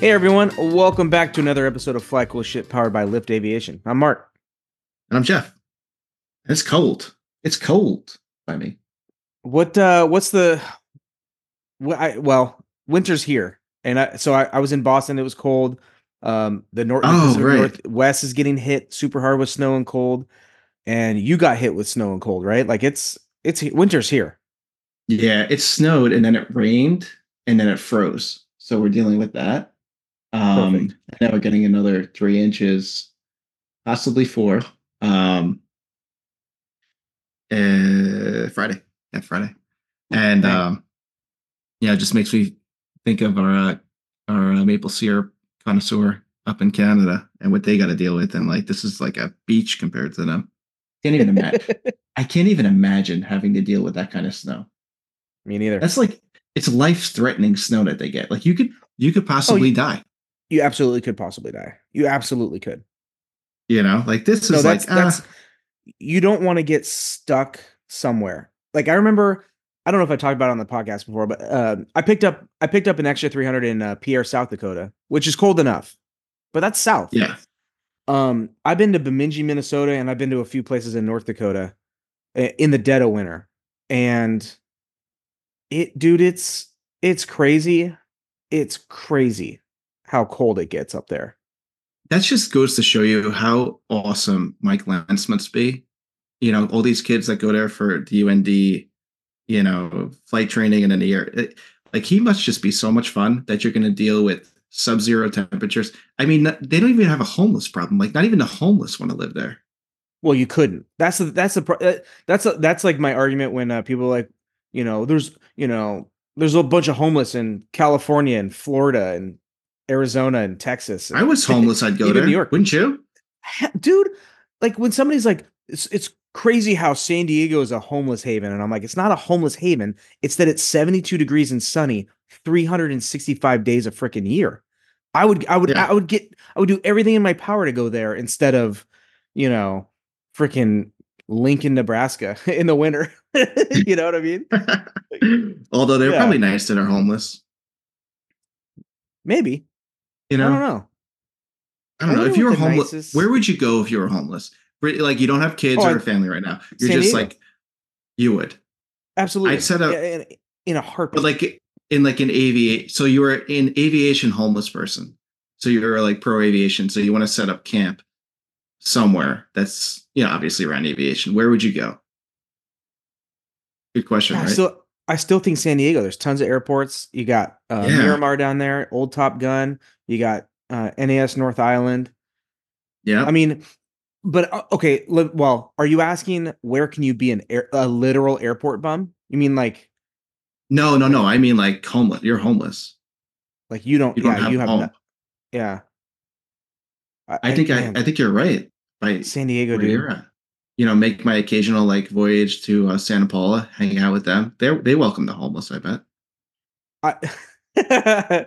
Hey everyone, welcome back to another episode of Fly Cool Shit powered by Lift Aviation. I'm Mark. And I'm Jeff. And It's cold. It's cold by me. What uh what's the what I well, winter's here. And I so I, I was in Boston, it was cold. Um the north, Oh, right. northwest is getting hit super hard with snow and cold. And you got hit with snow and cold, right? Like it's it's winter's here. Yeah, it snowed and then it rained and then it froze. So we're dealing with that. Um Perfect. now we're getting another three inches, possibly four. Um uh Friday. Yeah, Friday. And Okay. um yeah, it just makes me think of our uh, our uh, maple syrup connoisseur up in Canada and what they got to deal with. And like this is like a beach compared to them. Can't even imagine. I can't even imagine having to deal with that kind of snow. Me neither. That's like it's life-threatening snow that they get. Like you could you could possibly you- die. You absolutely could possibly die. You absolutely could. You know, like this No, is that's like that's ah, you don't want to get stuck somewhere. Like I remember, I don't know if I talked about it on the podcast before, but uh, I picked up I picked up an extra 300 in uh, Pierre, South Dakota, which is cold enough, but that's south. yeah. Um, I've been to Bemidji, Minnesota, and I've been to a few places in North Dakota uh, in the dead of winter, and it, dude, it's it's crazy. It's crazy how cold it gets up there. That just goes to show you how awesome Mike Lance must be. You know, all these kids that go there for the UND, you know, flight training and in the air. It- like he must just be so much fun that you're going to deal with sub-zero temperatures. I mean, they don't even have a homeless problem. Like not even the homeless want to live there. Well, you couldn't. That's the that's a uh, that's a, that's like my argument when uh, people are like, you know, there's you know, there's a bunch of homeless in California and Florida and Arizona and Texas. I was homeless. I'd go there. New York. Wouldn't you? dude. Like when somebody's like, it's it's crazy how San Diego is a homeless haven, and I'm like, it's not a homeless haven. It's that it's 72 degrees and sunny, 365 days a freaking year. I would I would Yeah. I would get I would do everything in my power to go there instead of, you know, freaking Lincoln, Nebraska in the winter. you know what I mean? Although they're Yeah. probably nice to their homeless. Maybe. You I don't know. I don't know. If you were homeless, nicest- where would you go if you were homeless? Like you don't have kids Oh, or a family right now. You're San just Diego. like you would, Absolutely. I'd set up- in, in a heartbeat. but like in like an aviation. So you were an aviation homeless person. So you're like pro aviation. So you want to set up camp somewhere that's you know obviously around aviation. Where would you go? Good question, I right? still I still think San Diego. There's tons of airports. You got uh, Yeah. Miramar down there, Old Top Gun. You got uh, NAS North Island. yeah. I mean, but uh, okay. li- Well, are you asking where can you be an air, a literal airport bum? You mean like no, no, no. I mean like homeless. You're homeless. like you don't? You don't yeah, have you have. no- yeah. I think I, I think you're right. By San Diego, dude. you're at. You know, make my occasional like voyage to uh, Santa Paula, hang out with them. They they welcome the homeless. I bet. I,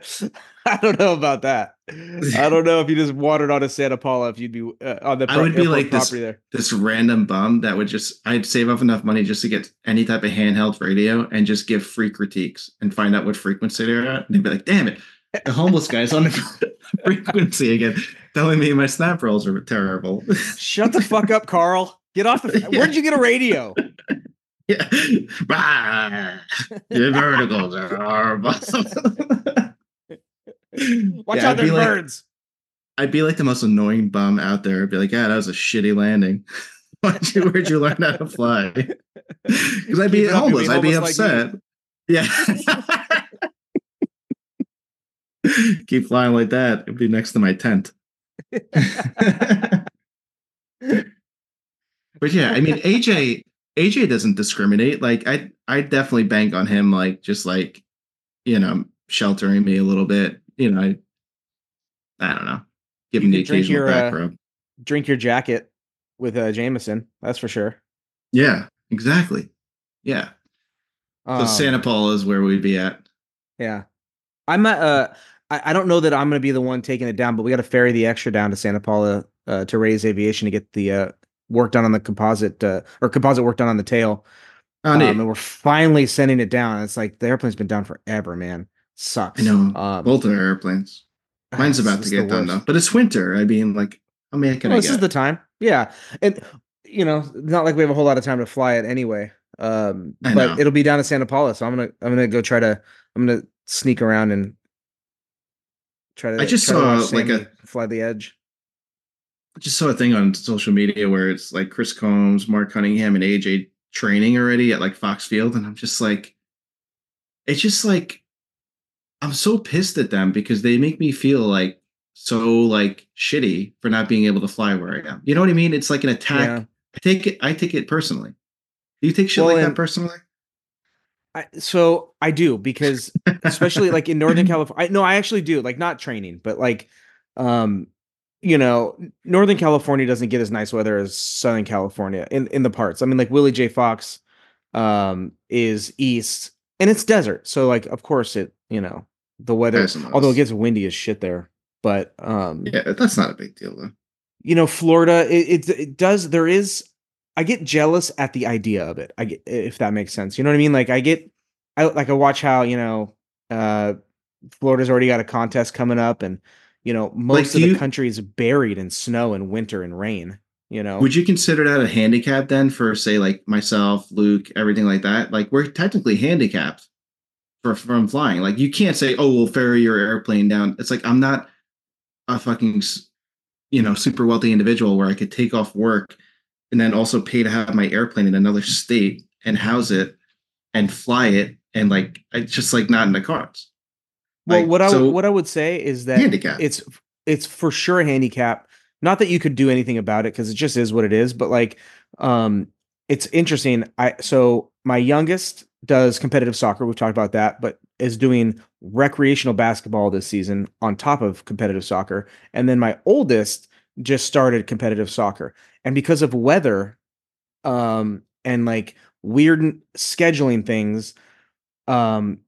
I don't know about that. I don't know if you just wandered on to Santa Paula if you'd be uh, on the I would be like this- there. This random bum that would just I'd save up enough money just to get any type of handheld radio and just give free critiques and find out what frequency they're at. And they'd be like, "Damn it, the homeless guy's on the frequency again, telling me my snap rolls are terrible." Shut the fuck up, Carl. Get off the. Yeah. Where'd you get a radio? yeah, verticals are horrible. Watch Yeah, out, there's be like- birds. I'd be like the most annoying bum out there. I'd be like, yeah, that was a shitty landing. Why'd you, where'd you learn how to fly? Because I'd be Keep it up, you'll be homeless. I'd be homeless like upset. yeah. Keep flying like that. It'd be next to my tent. But yeah, I mean, AJ, AJ doesn't discriminate. Like, I, I definitely bank on him. Like, just like, you know, sheltering me a little bit. You know, I, I don't know. Give him the occasional your, back uh. Drink your jacket with uh, Jameson. That's for sure. Yeah, exactly. Yeah. So Um, Santa Paula is where we'd be at. Yeah. I'm not, uh, I, I don't know that I'm going to be the one taking it down, but we got to ferry the extra down to Santa Paula uh, to raise aviation to get the uh, work done on the composite uh, or composite work done on the tail. Oh, Um, and we're finally sending it down. It's like the airplane's been down forever, man. Sucks. I know. Um, Both our airplanes. Mine's about to get done though. But it's winter. I mean, like, how many can Well, I this get? is the time. Yeah. And, you know, not like we have a whole lot of time to fly it anyway. Um, I but know. it'll be down to Santa Paula. So I'm going to, I'm to go try to, I'm to sneak around and try to, I just try to watch saw, like, a- fly the edge. Just saw a thing on social media where it's like Chris Combs, Mark Cunningham, and AJ training already at like Fox Field, and I'm just like, it's just like, I'm so pissed at them because they make me feel like so like shitty for not being able to fly where I am. You know what I mean? It's like an attack. Yeah. I take it. I take it personally. Do you take shit Well, like that personally? I, so I do because especially like in Northern California. I, no, I actually do. Like not training, but like, um, you know, Northern California doesn't get as nice weather as Southern California in in the parts. I mean, like Willie J. Fox, um, is east and it's desert, so like of course it, you know, the weather. although it Although it is. gets windy as shit there, but um, yeah, that's not a big deal though. you know, Florida, it, it it does. There is, I get jealous at the idea of it. I get if that makes sense. You know what I mean? Like I get, I like I watch how you know, uh, Florida's already got a contest coming up, and you know, most do of the you- country is buried in snow and winter and rain. You know, Would you consider that a handicap then for say like myself, Luke, everything like that? Like we're technically handicapped for from flying. Like you can't say, "Oh, we'll ferry your airplane down." It's like I'm not a fucking you know super wealthy individual where I could take off work and then also pay to have my airplane in another state and house it and fly it and like it's just like not in the cards. Well, like, what I so- what I would say is that Handicap. it's it's for sure a handicap. Not that you could do anything about it because it just is what it is. But like, um, it's interesting. I so my youngest does competitive soccer. We've talked about that, but is doing recreational basketball this season on top of competitive soccer. And then my oldest just started competitive soccer. And because of weather, um, and like weird scheduling things, um,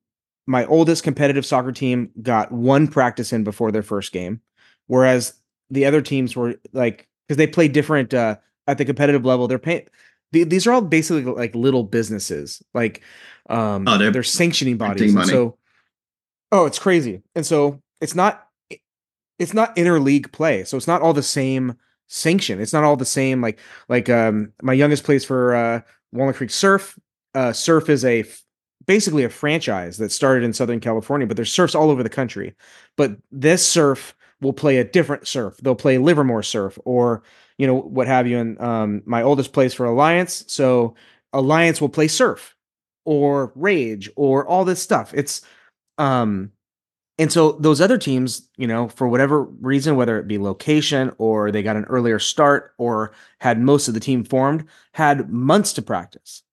my oldest competitive soccer team got one practice in before their first game, whereas the other teams were like because they play different uh, at the competitive level. They're paying. These are all basically like little businesses, like um, Oh, they're they're sanctioning bodies. So, oh, it's crazy, and so it's not it's not interleague play, so it's not all the same sanction. It's not all the same. Like like um, my youngest plays for uh, Walnut Creek Surf. Uh, Surf is a f- basically a franchise that started in Southern California, but there's surfs all over the country. But this surf will play a different surf. They'll play Livermore surf or you know what have you. And um, my oldest plays for Alliance, so Alliance will play surf or Rage or all this stuff. It's um and so those other teams, you know, for whatever reason, whether it be location or they got an earlier start or had most of the team formed, had months to practice.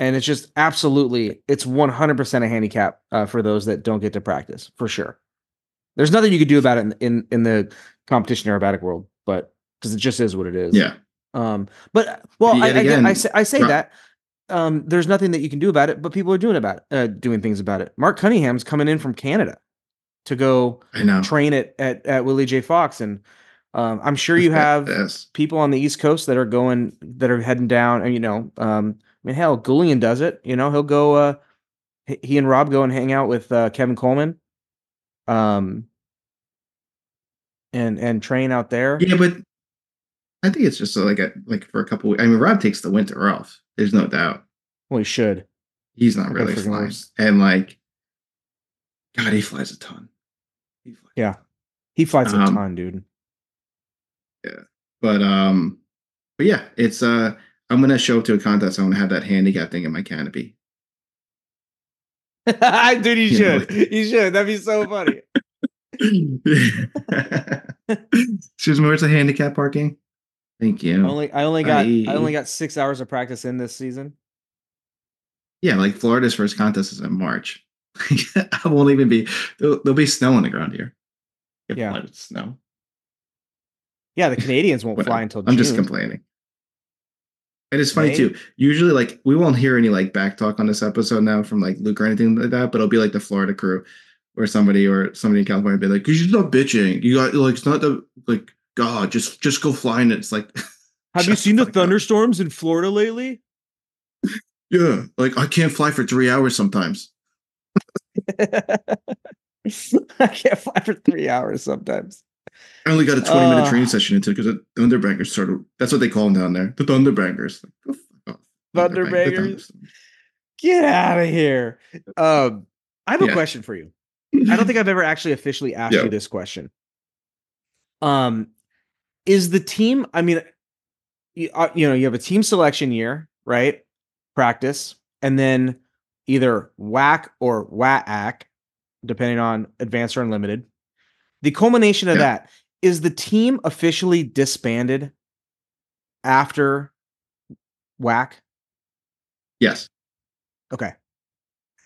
And it's just absolutely, it's 100% a handicap uh, for those that don't get to practice, for sure. There's nothing you could do about it in in, in the competition aerobatic world, but because it just is what it is. yeah. Um, but well, But I, yet I, I say, I say that um, there's nothing that you can do about it, but people are doing about it, uh, doing things about it. Mark Cunningham's coming in from Canada to go train at at, at Willie J. Fox, and um, I'm sure you have Yes. people on the East Coast that are going that are heading down, and you know, um, mean, hell, Goulian does it. You know, he'll go. Uh, he- and Rob go and hang out with uh, Kevin Coleman, um, and and train out there. Yeah, but I think it's just like a like for a couple. I mean, Rob takes the winter off. There's no doubt. Well, he should. He's not really flying, and like, God, he flies a ton. He flies. Yeah, he flies a Um, ton, dude. Yeah, but um, but yeah, it's uh, I'm gonna show up to a contest. I'm gonna have that handicap thing in my canopy. dude, you You know, should. You should. That'd be so funny. Excuse me, where's the handicap parking? Thank I you. only I only got I Aye. only got six hours of practice in this season. Yeah, like Florida's first contest is in March. I won't even be. There'll, there'll be snow on the ground here. If Yeah. Snow. Yeah, the Canadians won't fly until I'm June. just complaining. And it's funny too. Usually, like we won't hear any like back talk on this episode now from like Luke or anything like that, but it'll be like the Florida crew or somebody or somebody in California be like, "Cause you're not bitching. You got like it's not the like God. Just just go flying." It's like, Have you seen the fuck up. thunderstorms in Florida lately? Yeah, like I can't fly for three hours sometimes. I can't fly for three hours sometimes. I only got a 20 minute Uh. training session into it because the Thunderbangers started. That's what they call them down there. The Thunderbangers. Like, go fuck off. Thunderbang- the Thunderbangers. Get out of here. Um, I have a Yeah. question for you. I don't think I've ever actually officially asked Yeah. you this question. Um, is the team? I mean, you, uh, you know, you have a team selection year, right? Practice, and then either whack or WAC, depending on advanced or unlimited. The culmination of Yeah. that is the team officially disbanded after WAC. Yes. Okay.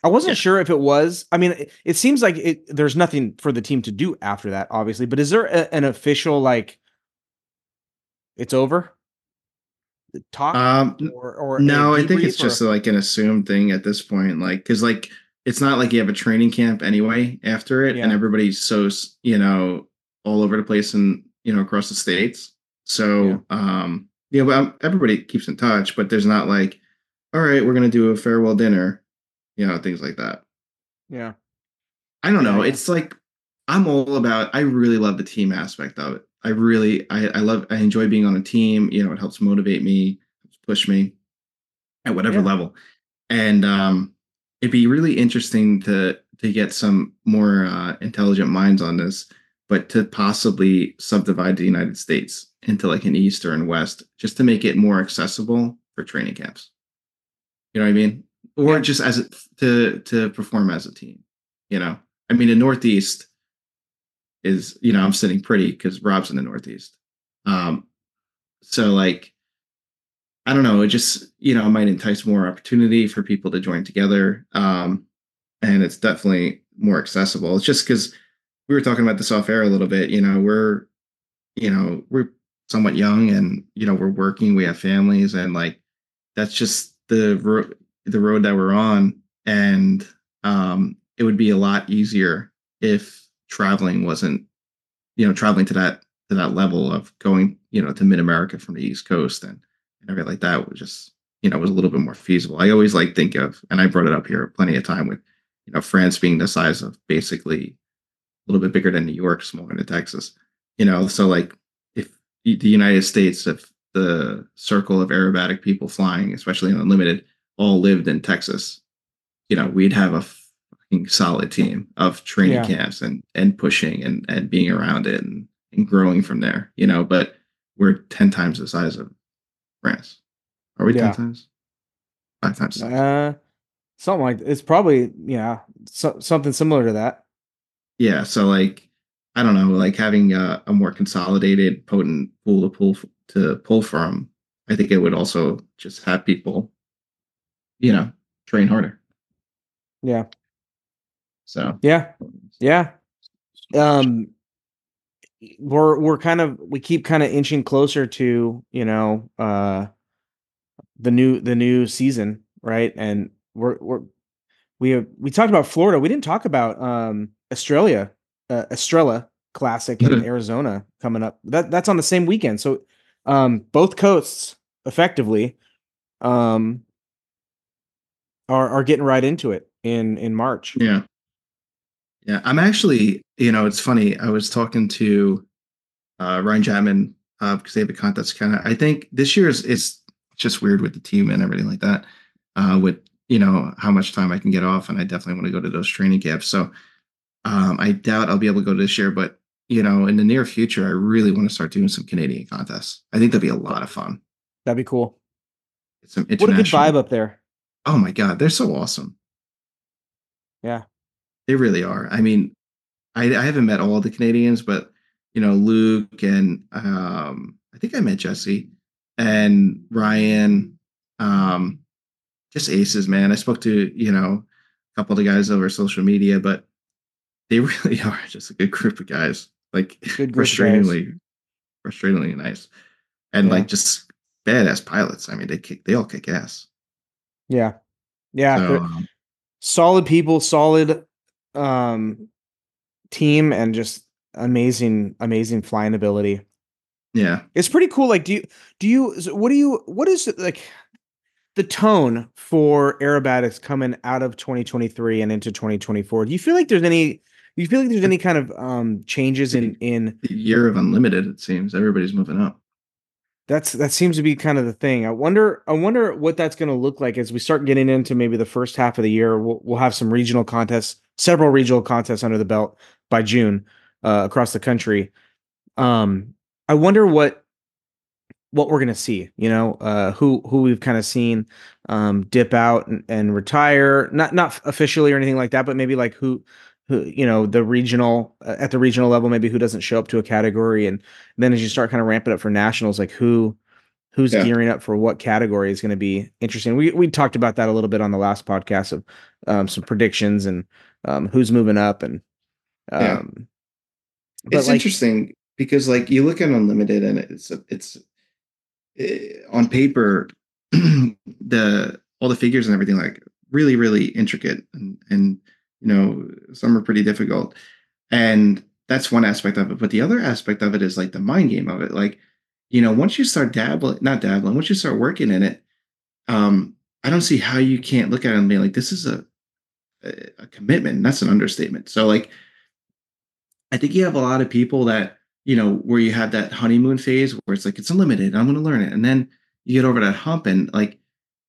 I wasn't Yeah. sure if it was. I mean, it, it seems like it, there's nothing for the team to do after that, obviously. But is there a, an official like it's over talk Um, or or no, I think it's just like an assumed thing at this point. Like, because like it's not like you have a training camp anyway after it, and everybody's so you know all over the place and you know across the states. So, um, yeah, but um, everybody keeps in touch, but there's not like, all right, we're gonna do a farewell dinner, you know, things like that. yeah I don't know. yeah. It's like I'm all about. I really love the team aspect of it. I really, I, I love, I enjoy being on a team. You know, it helps motivate me, push me at whatever Yeah. level. And um, it'd be really interesting to to get some more uh, intelligent minds on this, but to possibly subdivide the United States into like an East or an West, just to make it more accessible for training camps. You know what I mean? Or Yeah. just as a, to to perform as a team. You know, I mean, the Northeast is you know I'm sitting pretty because Rob's in the Northeast. Um, so like, I don't know. It just you know might entice more opportunity for people to join together. Um, and it's definitely more accessible. It's just because we were talking about this off air a little bit. You know, we're you know we're somewhat young and you know we're working. We have families and like that's just the ro- the road that we're on and um it would be a lot easier if traveling wasn't you know traveling to that to that level of going you know to mid america from the east coast and, and everything like that was just you know was a little bit more feasible. I always like think of and i brought it up here plenty of time with you know france being the size of basically a little bit bigger than new york smaller than texas you know? So like if the united states if the circle of aerobatic people flying especially in unlimited all lived in texas you know we'd have a fucking solid team of training Yeah. camps and and pushing and and being around it and, and growing from there you know? But we're 10 times the size of france. Are we 10 times? Five times. Uh something like it's probably yeah so, something similar to that. Yeah so like i don't know like having a, a more consolidated potent pool to pull to pull from i think it would also just have people you know train harder. Yeah. So. Yeah. Yeah. Um we're we're kind of we keep kind of inching closer to you know uh the new the new season right? And we're we're we have we talked about florida. We didn't talk about um australia uh, estrella classic in Mhm. arizona coming up. That that's on the same weekend. So um both coasts effectively um are are getting right into it in in march. Yeah. Yeah. I'm actually, you know, it's funny. I was talking to uh, Ryan Chapman uh, because they have a contest kind of. I think this year is it's just weird with the team and everything like that. Uh, with you know how much time I can get off, and I definitely want to go to those training camps. So um, I doubt I'll be able to go this year, but you know, in the near future, I really want to start doing some Canadian contests. I think that'd be a lot of fun. that'd be cool It's some what a good vibe up there Oh my god, they're so awesome. Yeah. They really are. I mean, I, I haven't met all the Canadians, but you know, Luke and um I think I met Jesse and Ryan. Um just aces, man. I spoke to, you know, a couple of the guys over social media, but they really are just a good group of guys. Like Good group of guys. frustratingly frustratingly nice, and Yeah. like just badass pilots. I mean, they kick, they all kick ass. Yeah. Yeah. So, um, solid people, solid um team, and just amazing, amazing flying ability. yeah, It's pretty cool. Like, do you do you what do you what is it like the tone for aerobatics coming out of 2023 and into 2024? Do you feel like there's any do you feel like there's any kind of um changes in in the year of unlimited. It seems everybody's moving up. that's that seems to be kind of the thing. I wonder I wonder what that's going to look like as we start getting into maybe the first half of the year. We'll we'll have some regional contests, several regional contests under the belt by June uh, across the country. Um, I wonder what what we're gonna see. You know, uh, who who we've kind of seen um, dip out and, and retire. Not not officially or anything like that, but maybe like who who you know the regional uh, at the regional level, maybe who doesn't show up to a category, and then as you start kind of ramping up for nationals, like who who's Yeah. gearing up for what category is going to be interesting. We we talked about that a little bit on the last podcast of um, some predictions and um, who's moving up and um, Yeah. it's like interesting because like you look at unlimited and it's it's eh, on paper the all the figures and everything like really really intricate and and you know some are pretty difficult and that's one aspect of it but the other aspect of it is like the mind game of it like you know once you start dabbling not dabbling once you start working in it um i don't see how you can't look at it and be like this is a a commitment. That's an understatement so like I think you have a lot of people that, you know, where you have that honeymoon phase where it's like it's unlimited, I'm going to learn it. And then you get over that hump and like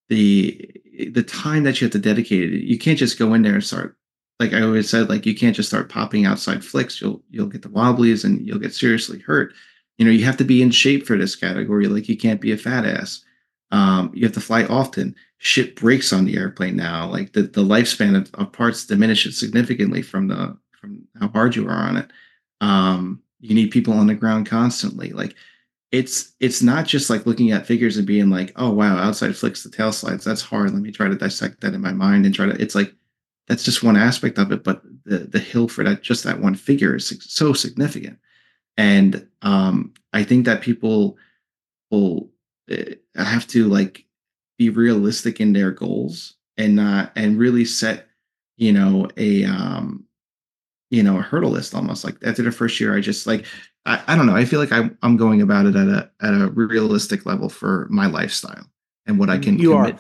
the the time that you have to dedicate it, you can't just go in there and start like I always said, like you can't just start popping outside flicks. You'll you'll get the wobblies and you'll get seriously hurt. You know, you have to be in shape for this category. Like you can't be a fat ass. Um, you have to fly often. Shit breaks on the airplane now. Like the, the lifespan of, of parts diminishes significantly from the from how hard you are on it. Um, you need people on the ground constantly. Like it's it's not just like looking at figures and being like, oh wow, outside flicks the tail slides. That's hard. Let me try to dissect that in my mind and try to. It's like that's just one aspect of it, but the the hill for that just that one figure is so significant. And um, I think that people will uh, have to like be realistic in their goals and not and really set you know a um you know a hurdle list almost like after the first year i just like i, I don't know i feel like I'm, I'm going about it at a at a realistic level for my lifestyle and what i can You are. to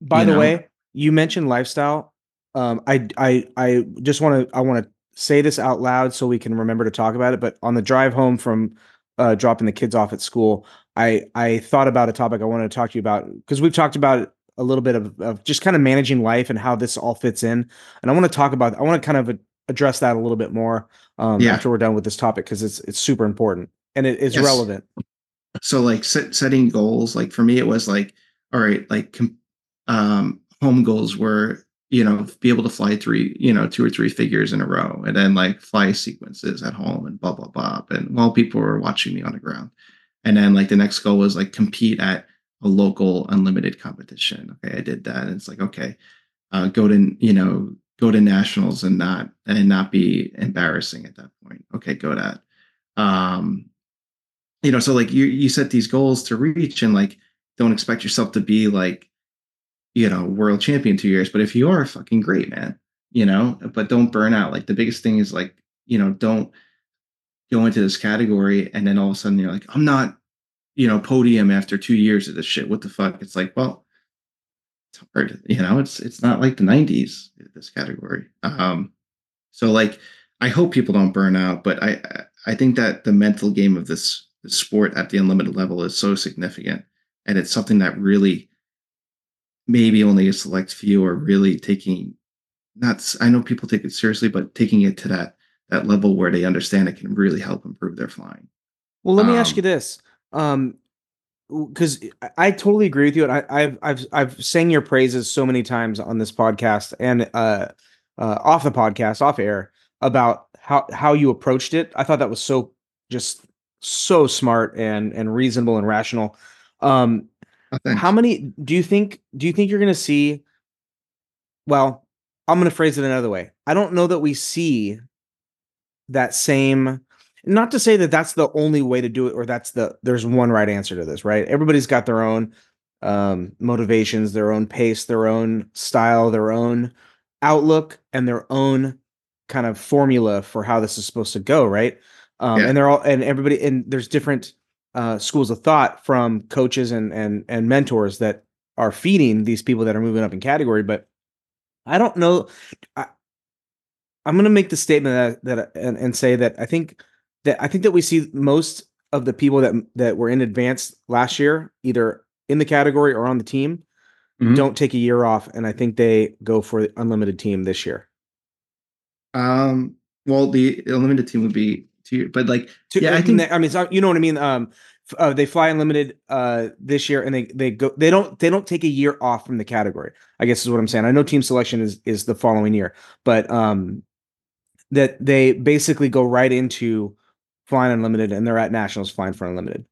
By you the know? way, you mentioned lifestyle. Um, I I I just want to I want to say this out loud so we can remember to talk about it. But on the drive home from uh, dropping the kids off at school, I I thought about a topic I wanted to talk to you about because we've talked about a little bit of, of just kind of managing life and how this all fits in. And I want to talk about I want to kind of address that a little bit more um, Yeah. after we're done with this topic because it's it's super important and it is Yes. relevant. so like set, setting goals like for me it was like all right like um home goals were you know be able to fly three you know two or three figures in a row and then like fly sequences at home and blah blah blah and while people were watching me on the ground and then like the next goal was like compete at a local unlimited competition. Okay i did that and it's like okay uh go to you know go to nationals and not and not be embarrassing at that point. Okay go to that. Um you know so like you you set these goals to reach and like don't expect yourself to be like you know world champion two years but if you are fucking great man you know? But don't burn out. Like the biggest thing is like you know don't go into this category and then all of a sudden you're like i'm not you know podium after two years of this shit. What the fuck? It's like well it's hard you know it's it's not like the 90s this category. Um so like i hope people don't burn out but i i think that the mental game of this, this sport at the unlimited level is so significant and it's something that really maybe only a select few are really taking not I know people take it seriously but taking it to that that level where they understand it can really help improve their flying Well, let me ask Um, you this, um, because I, I totally agree with you, and I, I've I've I've sang your praises so many times on this podcast and uh, uh, off the podcast, off air, about how how you approached it. I thought that was so just so smart and and reasonable and rational. Um, Oh, how many do you think do you think you're going to see well i'm going to phrase it another way i don't know that we see that same not to say that that's the only way to do it or that's the there's one right answer to this right everybody's got their own um motivations their own pace their own style their own outlook and their own kind of formula for how this is supposed to go right um Yeah. and they're all and everybody and there's different uh schools of thought from coaches and and and mentors that are feeding these people that are moving up in category but i don't know I, i'm going to make the statement that that and, and say that i think that I think that we see most of the people that that were in advance last year, either in the category or on the team, Mhm. don't take a year off, and I think they go for the unlimited team this year. Um, well, the unlimited team would be two, but like, Yeah, I think- think I mean, you know what I mean. Um, uh, they fly unlimited uh this year, and they they go they don't they don't take a year off from the category. I guess is what I'm saying. I know team selection is is the following year, but um, that they basically go right into flying unlimited, and they're at nationals flying for unlimited.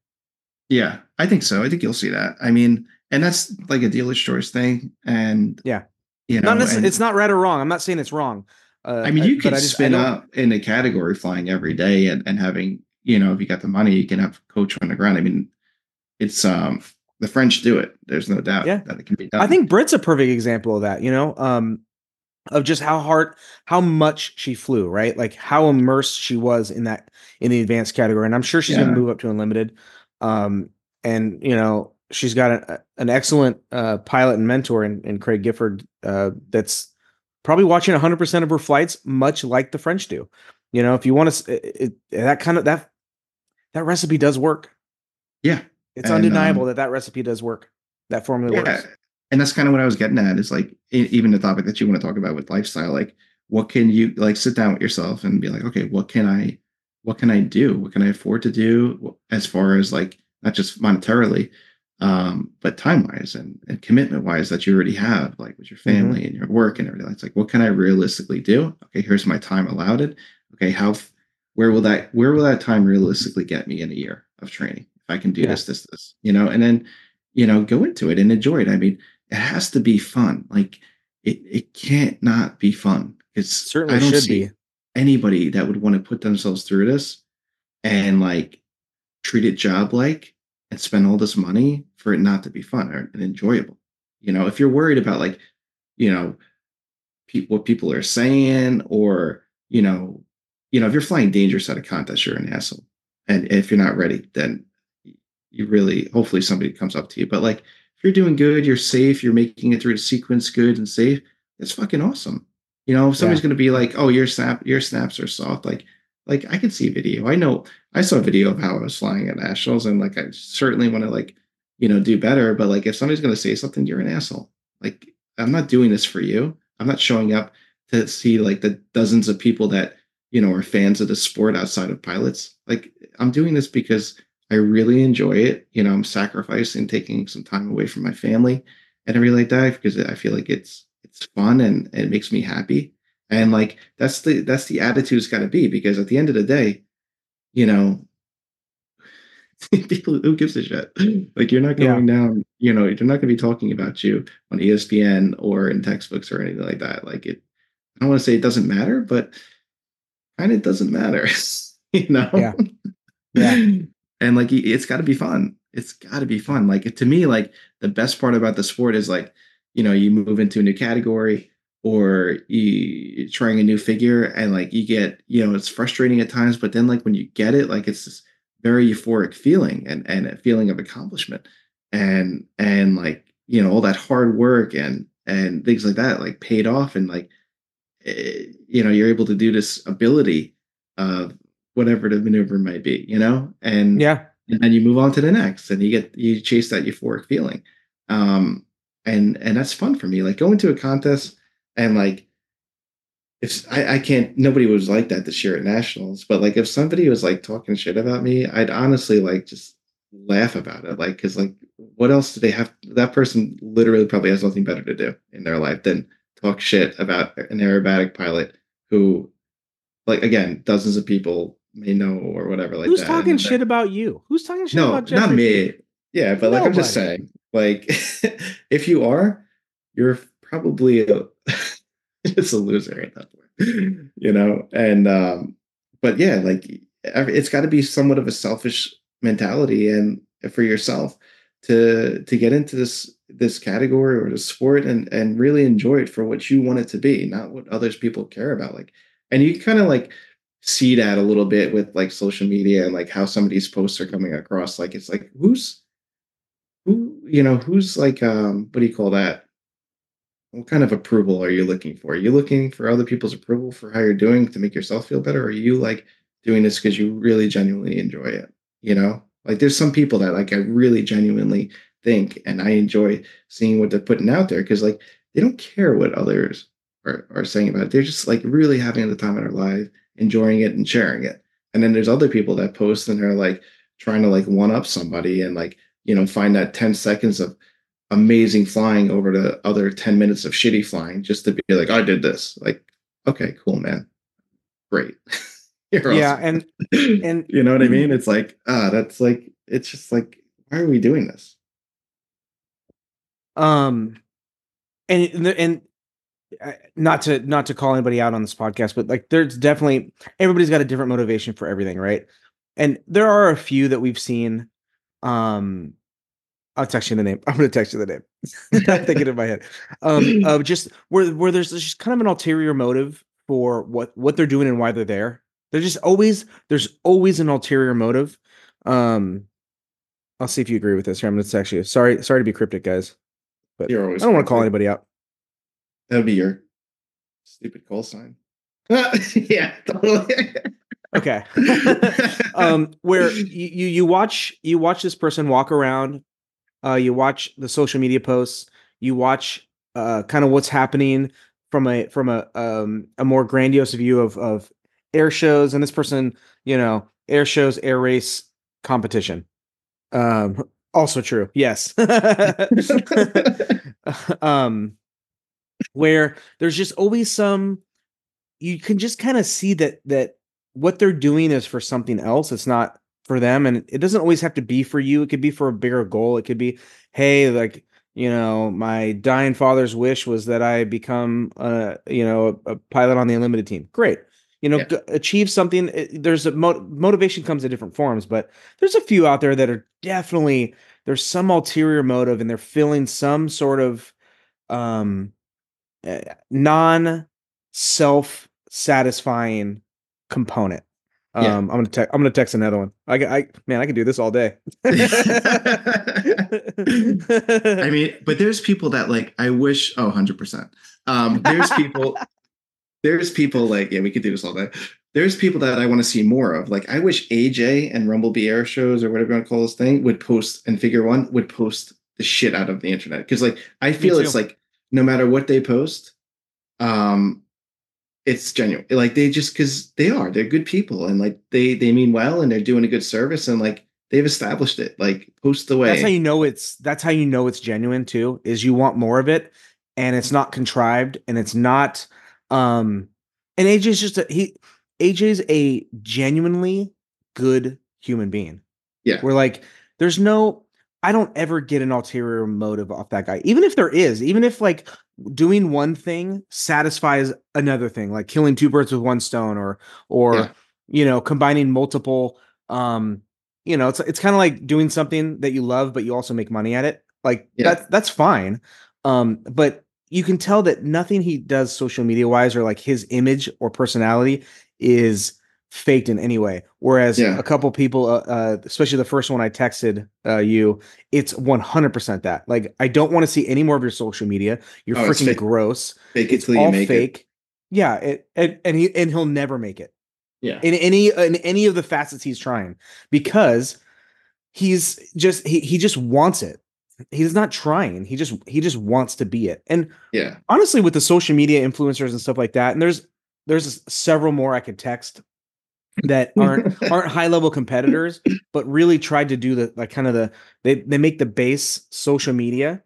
yeah, I think so. I think you'll see that. I mean, and that's like a dealer's choice thing, and Yeah. you know, not and- it's not right or wrong. I'm not saying it's wrong. Uh, I mean, you could just- spin up in a category flying every day and, and having, you know, if you got the money, you can have coach on the ground. I mean, it's um the French do it. There's no doubt Yeah. that it can be done. I think Brit's a perfect example of that. You know, um, of just how hard, how much she flew, right? Like how immersed she was in that in the advanced category, and I'm sure she's going to move up to unlimited. Um, and you know, she's got a, an excellent uh, pilot and mentor in, in Craig Gifford. Uh, that's probably watching 100 percent of her flights, much like the French do. You know, if you want to, that kind of that that recipe does work. Yeah. It's And, undeniable um, that that recipe does work. That formula yeah. works. And that's kind of what I was getting at is like even the topic that you want to talk about with lifestyle, like what can you like sit down with yourself and be like, okay, what can I, what can I do? What can I afford to do as far as like not just monetarily, um, but time wise and, and commitment wise that you already have, like with your family and your work and everything. It's like, what can I realistically do? Okay, here's my time allotted. Okay, how, where will that, where will that time realistically get me in a year of training? If I can do Yeah. this, this, this, you know, and then, you know, go into it and enjoy it. I mean, it has to be fun. Like it, it can't not be fun. It's Certainly I don't should see be. anybody that would want to put themselves through this and like treat it job like and spend all this money for it not to be fun or, and enjoyable. You know, if you're worried about like, you know, pe- what people are saying or you know, you know, if you're flying dangerous at a contest, you're an asshole. And if you're not ready, then you really hopefully somebody comes up to you. But like if you're doing good, you're safe, you're making it through the sequence good and safe, that's fucking awesome. You know, if somebody's gonna be like, oh, your snap, your snaps are soft, like like I can see video. I know I saw a video of how I was flying at nationals, and like I certainly want to like, you know, do better. But like if somebody's gonna say something, you're an asshole. Like I'm not doing this for you. I'm not showing up to see like the dozens of people that you know are fans of the sport outside of pilots. Like I'm doing this because I really enjoy it. You know, I'm sacrificing taking some time away from my family and everything like that because I feel like it's it's fun and, and it makes me happy. And like that's the that's the attitude it's got to be because at the end of the day, you know, people who gives a shit. Like you're not going down, you know, they're not going to be talking about you on ESPN or in textbooks or anything like that. Like it, I don't want to say it doesn't matter, but kind of doesn't matter, you know. Yeah. Yeah. and like it's got to be fun. It's got to be fun. Like to me, like the best part about the sport is like, you know, you move into a new category or you trying a new figure and like you get, you know, it's frustrating at times, but then like when you get it, like it's this very euphoric feeling and and a feeling of accomplishment and and like you know all that hard work and and things like that like paid off and like eh, you know you're able to do this ability of whatever the maneuver might be you know and Yeah. and then you move on to the next and you get you chase that euphoric feeling um and and that's fun for me like going to a contest and like if I, I can't nobody was like that this year at nationals but like if somebody was like talking shit about me i'd honestly like just laugh about it like because like what else do they have that person literally probably has nothing better to do in their life than talk shit about an aerobatic pilot who like again dozens of people may know or whatever like Who's that talking and shit about you? Who's talking shit no, about Jeffrey? not me. Yeah, but like I'm just saying, like if you are, you're probably a, just a loser at that point, you know. And um, but yeah, like it's got to be somewhat of a selfish mentality and for yourself to to get into this this category or the sport and and really enjoy it for what you want it to be, not what others people care about. Like, and you kind of like see that a little bit with like social media and like how some of these posts are coming across. Like, it's like who's who you know who's like um what do you call that? What kind of approval are you looking for? Are you looking for other people's approval for how you're doing to make yourself feel better? Or are you like doing this because you really genuinely enjoy it? You know, like there's some people that like I really genuinely think and I enjoy seeing what they're putting out there because like they don't care what others are, are saying about it. They're just like really having the time of their life, enjoying it and sharing it. And then there's other people that post and they're like trying to like one up somebody and like, you know, find that 10 seconds of amazing flying over the other 10 minutes of shitty flying just to be like, I did this. Like, okay, cool, man. Great. yeah, and and you know what I mean? It's like, ah, that's like it's just like, why are we doing this? Um and and not to not to call anybody out on this podcast, but like there's definitely everybody's got a different motivation for everything, right? And there are a few that we've seen um I'll text you the name. I'm going to text you the name. I'm thinking in my head. Um, uh, just where where there's just kind of an ulterior motive for what what they're doing and why they're there. There's just always there's always an ulterior motive. Um, I'll see if you agree with this. Here, I'm going to text you. Sorry, sorry to be cryptic, guys, but You're always I don't want to call anybody out. That'd be your stupid call sign. yeah, totally. okay. um, where you, you you watch you watch this person walk around uh, you watch the social media posts, you watch uh, kind of what's happening from a from a um, a more grandiose view of of air shows, and this person, you know, air shows, air race competition. Um, also true, yes. um, where there's just always some, you can just kind of see that that what they're doing is for something else. It's not for them and it doesn't always have to be for you it could be for a bigger goal it could be hey like you know my dying father's wish was that i become a you know a, pilot on the unlimited team great you know yeah. achieve something there's a mo- motivation comes in different forms but there's a few out there that are definitely there's some ulterior motive and they're filling some sort of um eh, non self satisfying component yeah. Um, I'm gonna text. I'm gonna text another one. I, I man, I can do this all day. I mean, but there's people that like. I wish. Oh, 100 percent. Um, there's people. there's people like yeah, we could do this all day. There's people that I want to see more of. Like I wish AJ and Rumblebee Air shows or whatever you want to call this thing would post and Figure One would post the shit out of the internet because like I feel it's like no matter what they post, um, it's genuine. Like they just because they are, they're good people and like they they mean well and they're doing a good service and like they've established it. Like post the way. That's how you know it's that's how you know it's genuine too, is you want more of it and it's not contrived and it's not um and AJ's just a he AJ's a genuinely good human being. Yeah. We're like, there's no I don't ever get an ulterior motive off that guy. Even if there is, even if like doing one thing satisfies another thing, like killing two birds with one stone, or or yeah. you know combining multiple. Um, you know, it's it's kind of like doing something that you love, but you also make money at it. Like yeah. that's that's fine. Um, but you can tell that nothing he does social media wise or like his image or personality is faked in any way. Whereas yeah. a couple people, uh, uh, especially the first one I texted uh, you, it's 100% that. Like, I don't want to see any more of your social media. You're oh, freaking gross. Fake it's all fake. It. Yeah, it, and, and he and he'll never make it. Yeah. In any in any of the facets he's trying, because he's just he he just wants it. He's not trying. He just he just wants to be it. And yeah, honestly, with the social media influencers and stuff like that, and there's there's several more I could text that aren't aren't high level competitors, but really tried to do the like kind of the they they make the base social media.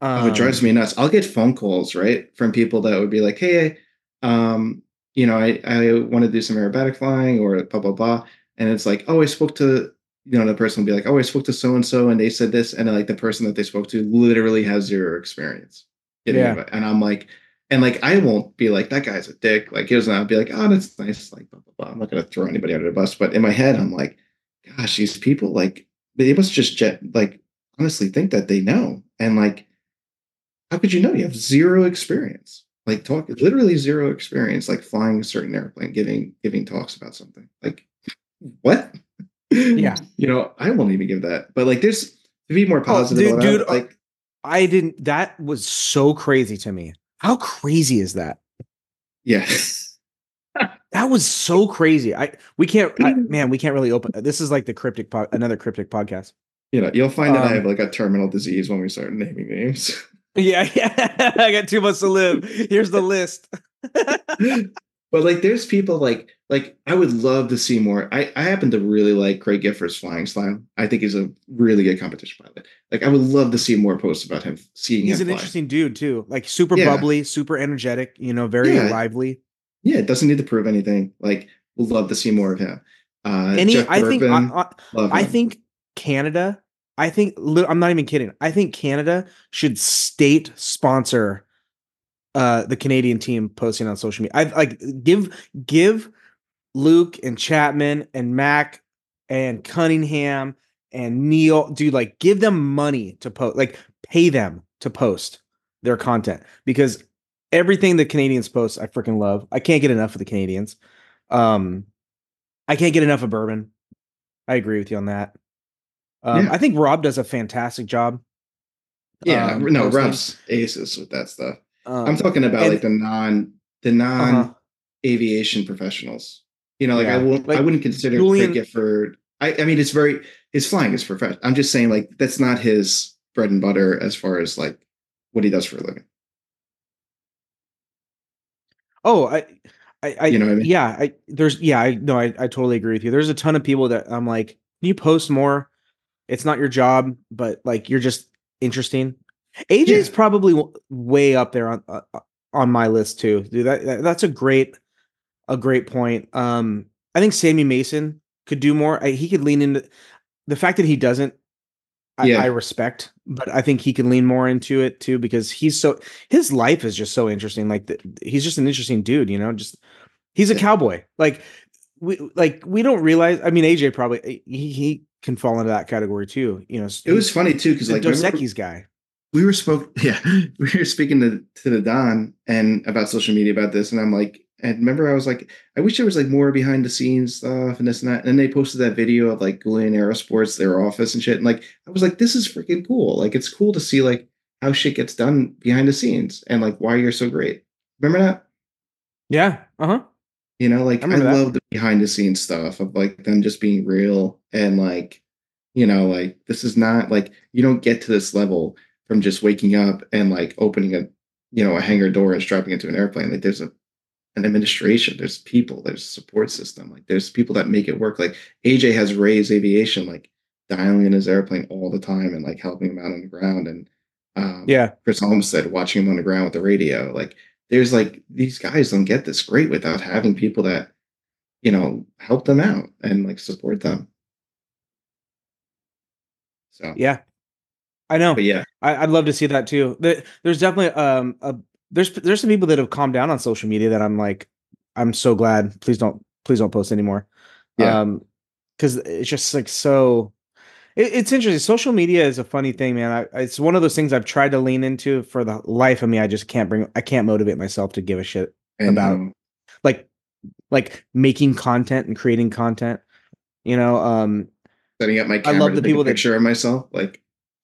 Um, oh, it drives me um, nuts. I'll get phone calls right from people that would be like, "Hey, um, you know, I I want to do some aerobatic flying or blah blah blah," and it's like, "Oh, I spoke to." You know, the person will be like, "Oh, I spoke to so and so, and they said this," and like the person that they spoke to literally has zero experience. Yeah. And I'm like, And like I won't be like that guy's a dick. Like he doesn't I'll be like, oh, that's nice. Like blah, blah, blah. I'm not gonna throw anybody under the bus. But in my head, I'm like, gosh, these people like they must just jet, like honestly think that they know. And like, how could you know? You have zero experience. Like talk literally zero experience, like flying a certain airplane, giving giving talks about something. Like what? Yeah. you know, I won't even give that. But like there's to be more oh, positive dude, about dude, it, like I didn't. That was so crazy to me. How crazy is that? Yes. That was so crazy. I we can't. I, man, we can't really open. This is like the cryptic pod, another cryptic podcast. you know, you'll find that I Um, have like a terminal disease when we start naming names. Yeah, yeah. I got two months to live. Here's the list. But like there's people like like I would love to see more. I, I happen to really like Craig Gifford's flying style. I think he's a really good competition pilot. Like I would love to see more posts about him seeing He's him an fly. interesting dude too. Like super Yeah. bubbly, super energetic. You know, very Yeah. lively. Yeah, it doesn't need to prove anything. Like we'll love to see more of him. Uh he, Jeff I think, I, I, I think Canada. I think I'm not even kidding. I think Canada should state sponsor uh the Canadian team posting on social media. I like give give Luke and Chapman and Mac and Cunningham and Neil, dude, like give them money to post, like pay them to post their content because everything the Canadians post, I freaking love. I can't get enough of the Canadians. Um, I can't get enough of Boerboon. I agree with you on that. Um, Yeah. I think Rob does a fantastic job. yeah, um, no, posting. Rob's aces with that stuff. Um, I'm talking about and- like the non the non uh-huh. aviation professionals. You know, like I won't I wouldn't consider Goulian- Craig Gifford. I, I mean it's very his flying is professional. I'm just saying like that's not his bread and butter as far as like what he does for a living. Oh, I, I, I You know I mean? yeah, I there's yeah, I no, I, I totally agree with you. There's a ton of people that I'm like, can you post more? It's not your job, but like you're just interesting. AJ's Yeah. probably way up there on uh, uh, on my list too. Dude, that, that- that's a great a great point. Um, I think Sammy Mason could do more. I, he could lean into the fact that he doesn't. I, Yeah. I respect, but I think he can lean more into it too because he's so his life is just so interesting. Like the, he's just an interesting dude, you know. Just he's a Yeah. cowboy. Like we like we don't realize. I mean, AJ probably he he can fall into that category too. You know, It was funny too because like Dos Equis guy. We were spoke yeah we were speaking to to the don and about social media about this and i'm like and remember i was like i wish there was like more behind the scenes stuff and this and that and then they posted that video of like Goulian Aerosports their office and shit and like i was like this is freaking cool like it's cool to see like how shit gets done behind the scenes and like why you're so great remember that Yeah. Uh huh. you know, like I I, love the behind the scenes stuff of like them just being real and like, you know, like this is not like you don't get to this level from just waking up and like opening a, you know, a hangar door and strapping it to an airplane. Like there's a an administration, there's people, there's a support system, like there's people that make it work. Like AJ has raised aviation, like dialing in his airplane all the time and like helping him out on the ground and um Yeah. Chris Olmsted watching him on the ground with the radio. Like there's like these guys don't get this great without having people that, you know, help them out and like support them. So Yeah. I know. but yeah, I, I'd love to see that too. There's definitely um a there's there's some people that have calmed down on social media that I'm like I'm so glad. Please don't please don't post anymore. Yeah. Um, because it's just like so. It, it's interesting. Social media is a funny thing, man. I, it's one of those things I've tried to lean into for the life of me. I just can't bring. I can't motivate myself to give a shit and, about- um, like like making content and creating content. You know. Um. setting up my I love the people a that- picture of myself. Like?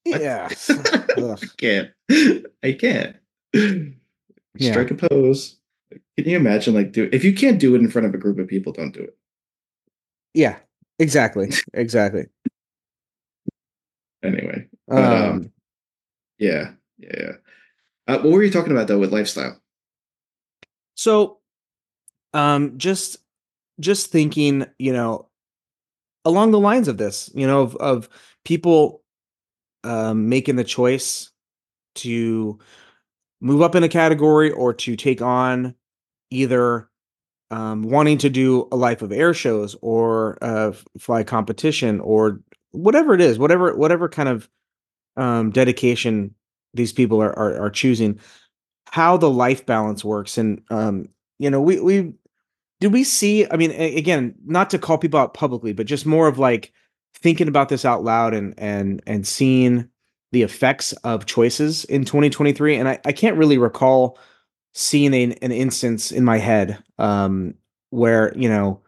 Yeah. I can't. I can't. Yeah. Strike a pose. Can you imagine like do if you can't do it in front of a group of people, don't do it. Yeah. Exactly. Exactly. Anyway. Um, Um. Yeah. Yeah. yeah. Uh, what were you talking about though with lifestyle? So, um, just just thinking, you know, along the lines of this, you know, of, of people um, making the choice to move up in a category or to take on either um, wanting to do a life of air shows or uh, fly competition or whatever it is, whatever whatever kind of um, dedication these people are, are are choosing. how the life balance works and um you know we we did we see i mean again not to call people out publicly but just more of like thinking about this out loud and and and seeing the effects of choices in 2023 and i, I can't really recall seeing a, an instance in my head um where you know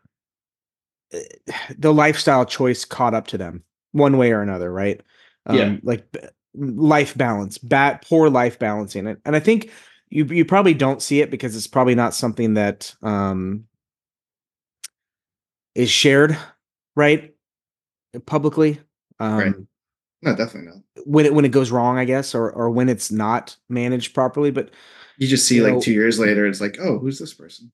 eh, the lifestyle choice caught up to them one way or another right um, Yeah. like life balance bad poor life balancing and, and i think you you probably don't see it because it's probably not something that um is shared right publicly um Right. No, definitely not. when it when it goes wrong i guess or or when it's not managed properly but You just see You like know- two years later, it's like, oh, who's this person?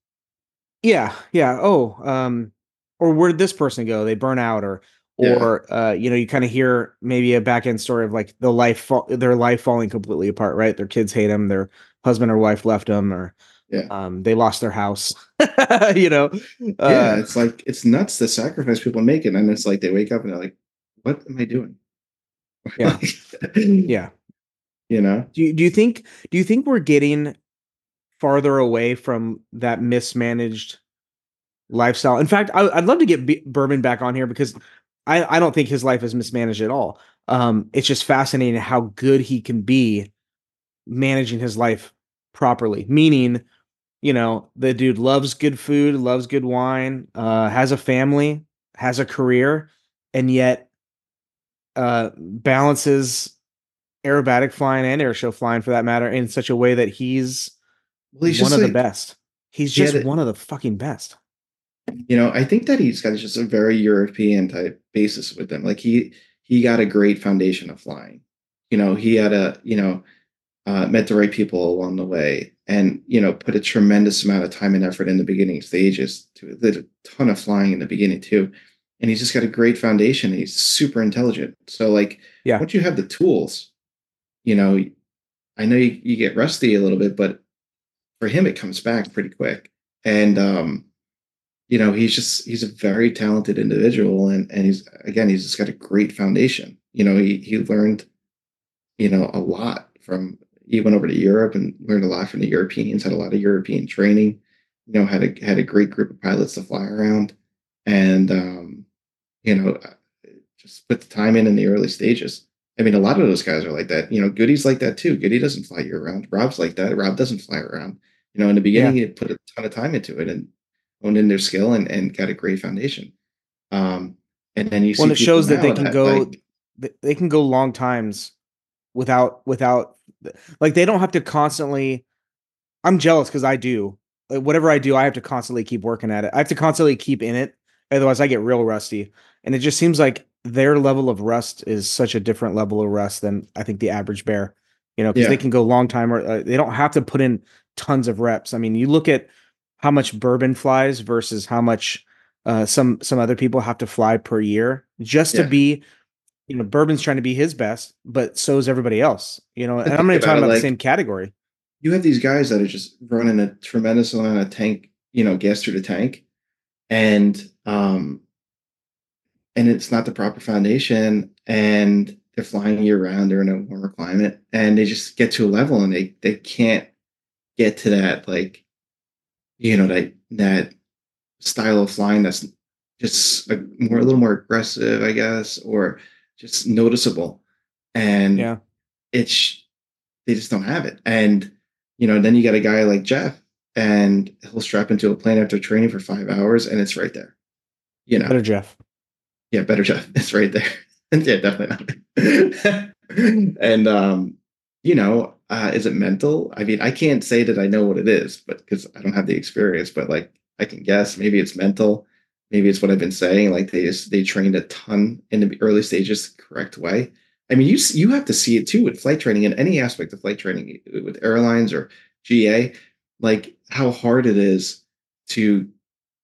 yeah yeah oh um or where did this person go they burn out or Yeah. or uh you know you kind of hear maybe a back end story of like the life fa- their life falling completely apart right their kids hate them their husband or wife left them or Yeah. um they lost their house you know uh, yeah, it's like it's nuts the sacrifice people make, and then it's like they wake up and they're like, "What am I doing?" Yeah. yeah you know, do you, do you think do you think we're getting farther away from that mismanaged lifestyle in fact I, i'd love to get B- Boerboon back on here because I, I don't think his life is mismanaged at all um it's just fascinating how good he can be managing his life properly meaning you know the dude loves good food loves good wine uh has a family has a career and yet uh balances aerobatic flying and airshow flying for that matter in such a way that he's, well, he's one just of like, the best he's he had just one of the fucking best you know, I think that he's got just a very European type basis with him. Like he he got a great foundation of flying. You know, he had a you know uh, met the right people along the way, and you know put a tremendous amount of time and effort in the beginning stages. To did a ton of flying in the beginning too, and he's just got a great foundation. He's super intelligent. So like, Yeah. once you have the tools, you know, I know you, you get rusty a little bit, but for him it comes back pretty quick. And um, you know, he's just he's a very talented individual and and he's again, he's just got a great foundation. You know, he he learned, you know, a lot from he went over to Europe and learned a lot from the Europeans, had a lot of European training, you know, had a had a great group of pilots to fly around. And um, you know, just put the time in in the early stages. I mean, a lot of those guys are like that. You know, Goody's like that too. Goody doesn't fly year round. Rob's like that. Rob doesn't fly around. You know, in the beginning, he put a ton of time into it and honed in their skill and, and got a great foundation. Um, and then you see Well, it shows that they can go like, they can go long times without without like they don't have to constantly i'm jealous because i do. Like whatever i do i have to constantly keep working at it. I have to constantly keep in it otherwise i get real rusty. And it just seems like their level of rust is such a different level of rust than i think the average bear you know because Yeah. they can go long time or uh, they don't have to put in tons of reps. I mean you look at how much Boerboon flies versus how much uh, some some other people have to fly per year just to be you know Boerboon's trying to be his best but so is everybody else you know and i'm going to talk about about the same category you have these guys that are just running a tremendous amount of tank, you know, gas through the tank, and um, and it's not the proper foundation, and they're flying year round. They're in a warmer climate, and they just get to a level, and they they can't get to that like, you know, that that style of flying that's just a more a little more aggressive, I guess, or just noticeable, and yeah it's they just don't have it. And you know, then you got a guy like Jeff, and he'll strap into a plane after training for five hours, and it's right there. You know, better jeff yeah, better Jeff, it's right there. and yeah, definitely not. and um, you know, uh, is it mental? I mean, I can't say that I know what it is, but because I don't have the experience, but like I can guess. Maybe it's mental. Maybe it's what I've been saying. Like they just they trained a ton in the early stages the correct way. I mean, you you have to see it too with flight training and any aspect of flight training with airlines or GA, like how hard it is to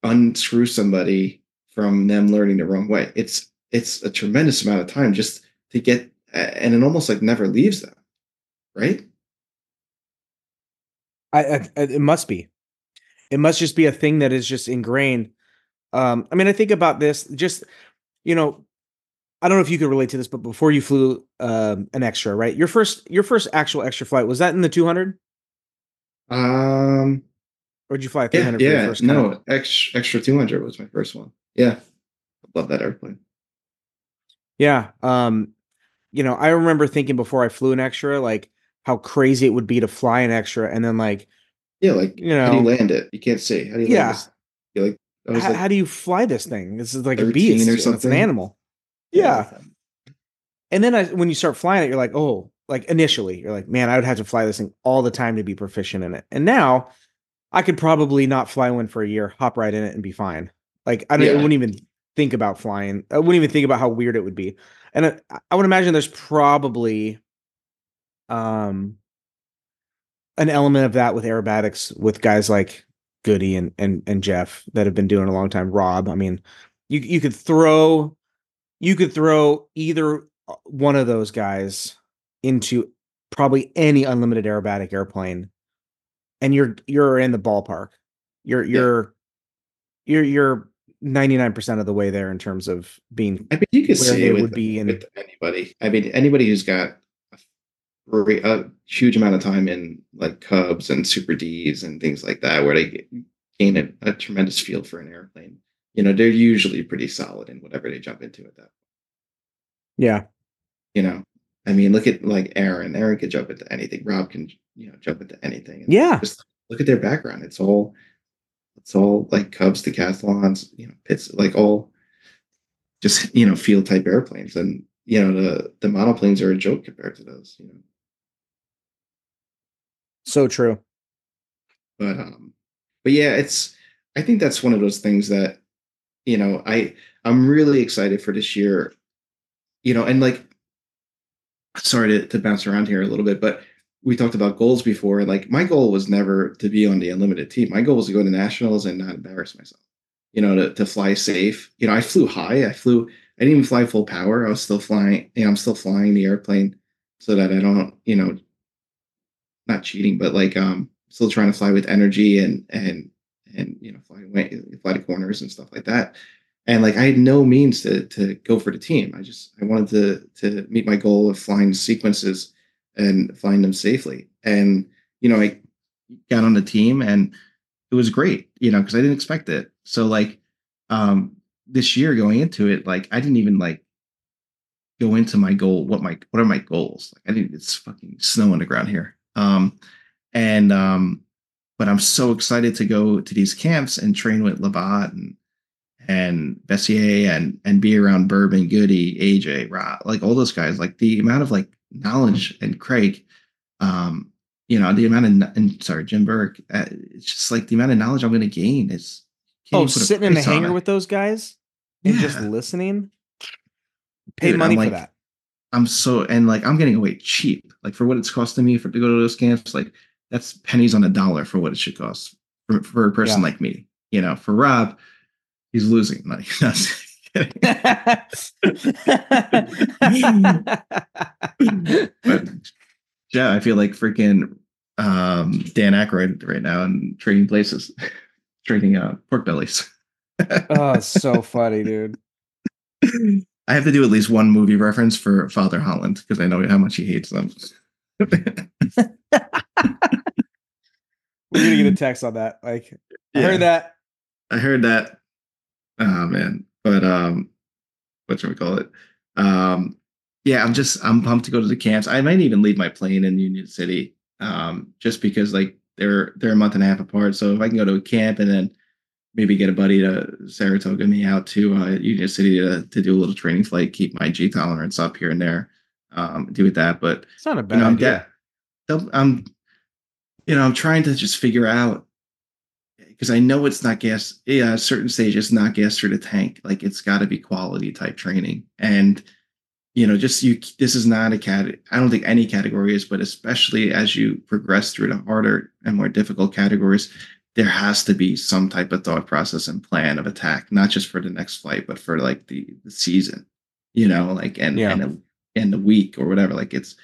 unscrew somebody from them learning the wrong way. It's it's a tremendous amount of time just to get, and it almost like never leaves them, right? I, I it must be it must just be a thing that is just ingrained um i mean i think about this just you know i don't know if you could relate to this but before you flew um an extra right your first your first actual extra flight was that in the 200 Um, Or did you fly a yeah, 300 yeah, first no, extra, extra 200 was my first one. Yeah. Love that airplane. Yeah. Um, you know, I remember thinking before I flew an extra, like how crazy it would be to fly an extra and then like, Yeah, like you know, how do you land it? You can't see. How do you Yeah. land this? You like how, like how do you fly this thing? This is like a beast or and It's an something. animal. Yeah. And then I, when you start flying it, you're like, oh, like initially, you're like, man, I would have to fly this thing all the time to be proficient in it. And now I could probably not fly one for a year, hop right in it and be fine. Like I, don't, I wouldn't even think about flying. I wouldn't even think about how weird it would be. And I, I would imagine there's probably um an element of that with aerobatics with guys like Goody and and and Jeff that have been doing a long time. Rob, I mean, you you could throw you could throw either uh, one of those guys into probably any unlimited aerobatic airplane and you're you're in the ballpark. You're you're you're you're 99% of the way there in terms of being I mean, you could where say they it with, would be in with anybody. I mean, anybody who's got a, huge amount of time in like Cubs and Super Ds and things like that, where they gain a, a tremendous feel for an airplane. You know, they're usually pretty solid in whatever they jump into at that. yeah. You know, I mean, look at like Aaron. Aaron could jump into anything. Rob can, you know, jump into anything. And Yeah. Just look at their background. It's all, it's all like Cubs, decathlons, you know, Pitts, like all just, you know, field type airplanes. And, you know, the, the monoplanes are a joke compared to those, you know, So true. but, um, but yeah, it's, I think that's one of those things that, you know, I, I'm really excited for this year, you know, and like, sorry to, to bounce around here a little bit, but we talked about goals before. Like my goal was never to be on the unlimited team. My goal was to go to nationals and not embarrass myself. You know, to, to fly safe. You know, I flew high. I flew. I didn't even fly full power. I was still flying. You know, I'm still flying the airplane so that I don't. You know, not cheating, but like um, still trying to fly with energy and and and you know fly away, fly to corners and stuff like that. And like I had no means to to go for the team. I just I wanted to to meet my goal of flying sequences and flying them safely. And you know, I got on the team and it was great, you know, because I didn't expect it. So like um this year going into it, like I didn't even like go into my goal. What my what are my goals? Like I didn't it's fucking snow on the ground here. Um and um but I'm so excited to go to these camps and train with Labat and and Bessier and and be around Boerboon, Goody, AJ, Rob, like all those guys. Like the amount of like knowledge and Craig, um, you know, the amount of and sorry, Jim Burke. Uh, it's just like the amount of knowledge I'm going to gain is. Oh, even put a sitting in the hangar with those guys and just listening. Pay Dude, money I'm for like- that. I'm so and like I'm getting away cheap. Like for what it's costing me for to go to those camps, like that's pennies on a dollar for what it should cost for, for a person Yeah. like me. You know, for Rob, he's losing money. No, but yeah, I feel like freaking um, Dan Aykroyd right now and trading places, trading uh, pork bellies. oh, so funny, dude. I have to do at least one movie reference for Father Holland because I know how much he hates them. We're gonna get a text on that. Like, I Yeah. heard that. I heard that. Oh man, but um, what should we call it? Um, yeah, I'm just I'm pumped to go to the camps. I might even leave my plane in Union City, um, just because like they're they're a month and a half apart. So if I can go to a camp and then maybe get a buddy to Saratoga me out to uh, Union City to to do a little training flight, keep my G tolerance up here and there, um, do with that. But It's not a you bad know, I'm, idea. de- I'm, you know, I'm trying to just figure out because I know it's not gas. Yeah, at a certain stage, it's not gas through the tank. Like it's got to be quality type training, and you know, just you. This is not a cat. I don't think any category is, but especially as you progress through the harder and more difficult categories, there has to be some type of thought process and plan of attack, not just for the next flight, but for like the, the season. You know, like and Yeah. and a, and the week or whatever. Like it's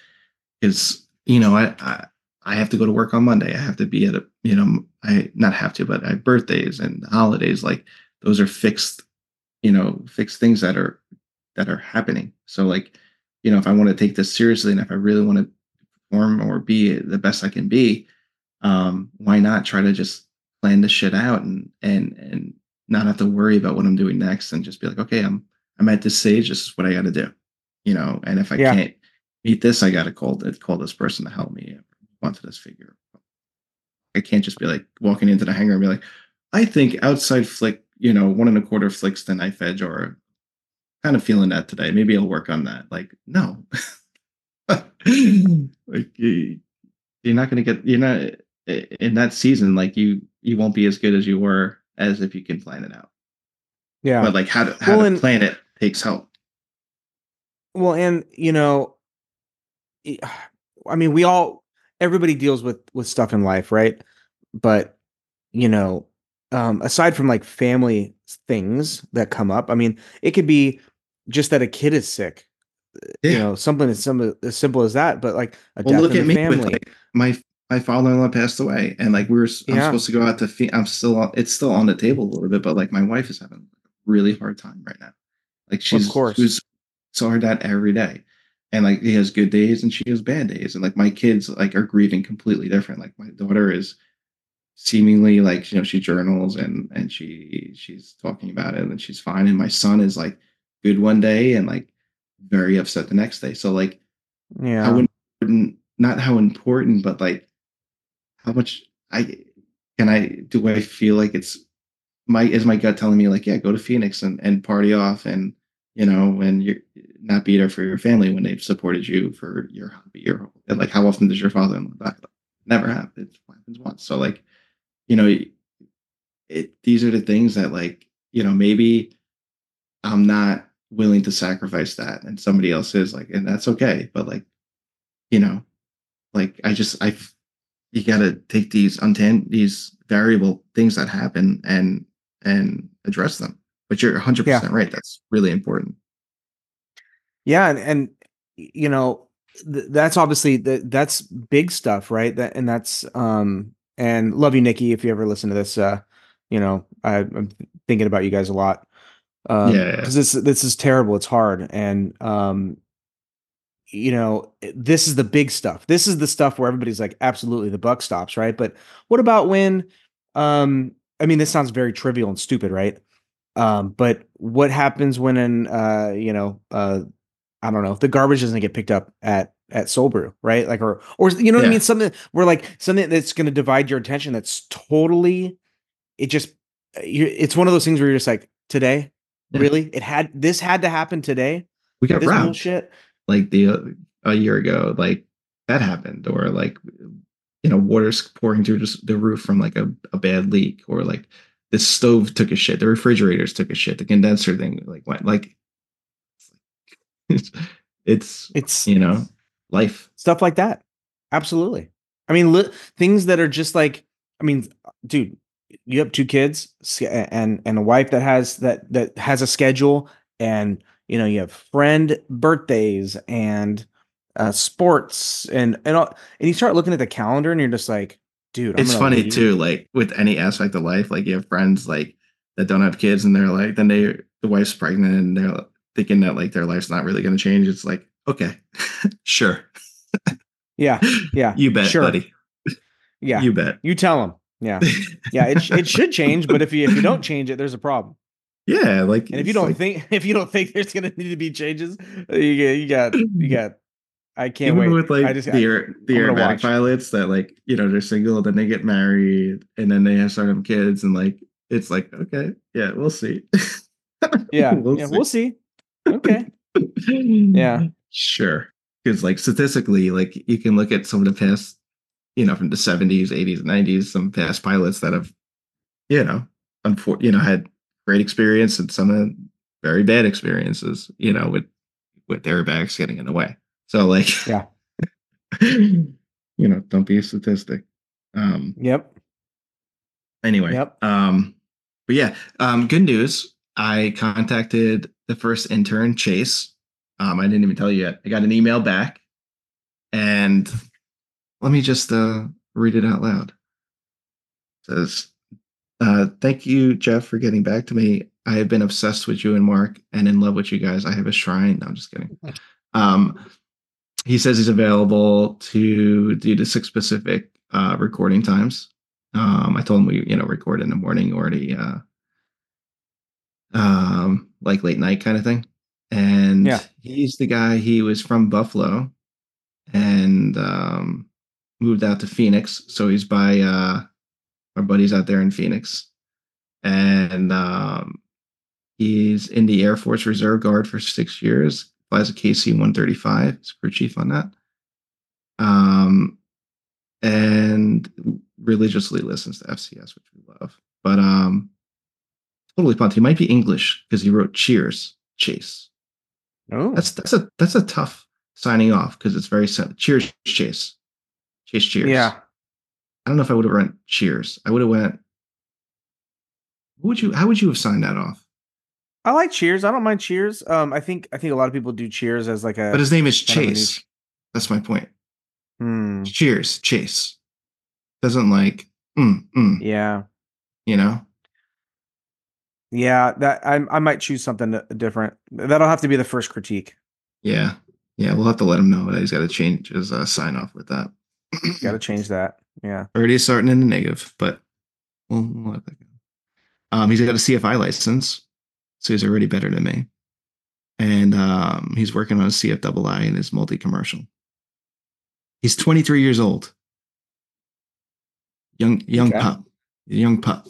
because you know I, I I have to go to work on Monday. I have to be at a you know I not have to, but I have birthdays and holidays. Like those are fixed, you know, fixed things that are that are happening. So like you know if I want to take this seriously and if I really want to perform or be the best I can be, um, why not try to just plan this shit out and and and not have to worry about what I'm doing next and just be like, okay, I'm I'm at this stage. This is what I got to do, you know. And if I Yeah. can't meet this, I got to call call this person to help me Want to this figure. I can't just be like walking into the hangar and be like, I think outside flick, you know, one and a quarter flicks the knife edge, or kind of feeling that today. Maybe I'll work on that. Like, no, like you, you're not going to get. You're not in that season. Like you, you won't be as good as you were as if you can plan it out. Yeah. But like how to how Well, to and- plan it takes help. Well, and you know, I mean, we all everybody deals with with stuff in life, right? But you know, um, aside from like family things that come up, I mean, it could be just that a kid is sick. You know, something as simple as simple as that. But like a Well, death look in at the family. with like my my father-in-law passed away, and like we were I'm Yeah. supposed to go out to. Fe- I'm still on. It's still on the table a little bit, but like my wife is having a really hard time right now. Like she's of course. she's saw her dad every day, and like he has good days and she has bad days, and like my kids like are grieving completely different. Like my daughter is seemingly like you know she journals and and she she's talking about it and she's fine, and my son is like good one day and like very upset the next day. So like yeah. how important not how important but like how much i can i do i feel like it's my is my gut telling me like yeah go to phoenix and, and party off and you know and you're not be there for your family when they've supported you for your hobby or and like how often does your father die? Never have it happens once. So like you know it these are the things that like you know maybe i'm not willing to sacrifice that and somebody else is like and that's okay. But like you know like i just i you got to take these untan these variable things that happen and and address them but you're 100% Yeah. right that's really important Yeah, and, and you know th- that's obviously the, that's big stuff, right? That and that's um and love you, Nikki. If you ever listen to this, uh, you know I, I'm thinking about you guys a lot. Um, Yeah. because this this is terrible. It's hard, and um, you know this is the big stuff. This is the stuff where everybody's like, absolutely, the buck stops, right? But what about when? Um, I mean, this sounds very trivial and stupid, right? Um, but what happens when an uh, you know, uh, I don't know, the garbage doesn't get picked up at at Soul Brew, right? Like, or or you know what I mean? Something where like something that's going to divide your attention. That's totally, it just, it's one of those things where you're just like, today, Yeah. really, it had this had to happen today. we got This robbed bullshit. Like the a year ago like that happened or like you know water's pouring through just the roof from like a, a bad leak or like the stove took a shit the refrigerators took a shit the condenser thing like went like it's it's It's you know life stuff like that. Absolutely. I mean, li- things that are just like, I mean, dude, you have two kids and and a wife that has that that has a schedule, and you know you have friend birthdays and uh, sports and and all, and you start looking at the calendar and you're just like, dude, I'm it's funny leave. too like with any aspect of life like you have friends like that don't have kids and they're like then they the wife's pregnant and they're thinking that like their life's not really going to change it's like okay sure Yeah, yeah, you bet sure. buddy yeah. you bet You tell them. Yeah, yeah. It it should change, but if you if you don't change it, there's a problem. Yeah like And if you don't like- think if you don't think there's gonna need to be changes, uh, you you got you got. I can't even wait. with like I just the aer- the aerobatic pilots that like you know they're single then they get married and then they have start having kids and like it's like okay yeah we'll see yeah, we'll yeah, see. we'll see. Okay. Yeah. sure because like statistically like you can look at some of the past you know from the 70s 80s 90s some past pilots that have you know unfor- you know had great experience and some of very bad experiences you know with with airbags getting in the way. So like Yeah. you know don't be a statistic. Um Yep. anyway Yep. um but yeah um good news. I contacted the first intern chase. Um i didn't even tell you yet. I got an email back. And let me just uh read it out loud. It says uh thank you jeff for getting back to me i have been obsessed with you and mark and in love with you guys i have a shrine no i'm just kidding um he says he's available to do the six pacific uh, recording times. Um, I told him we, you know, record in the morning or the uh, um, like late night kind of thing. And Yeah. he's the guy. He was from Buffalo and um, moved out to Phoenix. So he's by uh, our buddies out there in Phoenix, and um, he's in the Air Force Reserve Guard for six years. Flies a KC 135. He's crew chief on that. Um, and religiously listens to FCS, which we love. But um, totally pumped. He might be English because he wrote Cheers, Chase. Oh, That's that's a that's a tough signing off because it's very simple. Cheers, Chase. Chase, cheers. yeah. I don't know if I would have went cheers. I would have went. What would you? How would you have signed that off? I like Cheers. I don't mind Cheers. Um, I think I think a lot of people do Cheers as like a. But his name is Chase. That's my point. Hmm, Cheers, Chase. Doesn't like, mm, mm, yeah, you know. yeah. That I I might choose something different. That'll have to be the first critique. Yeah, yeah. We'll have to let him know that he's got to change his uh, sign off with that. Got to change that. Yeah. Already starting in the negative, but we'll, we'll let that go. Um, he's got a CFI license, so he's already better than me. And um, he's working on a CFII in his multi-commercial. He's 23 years old. Young young Okay. pup. Young pup.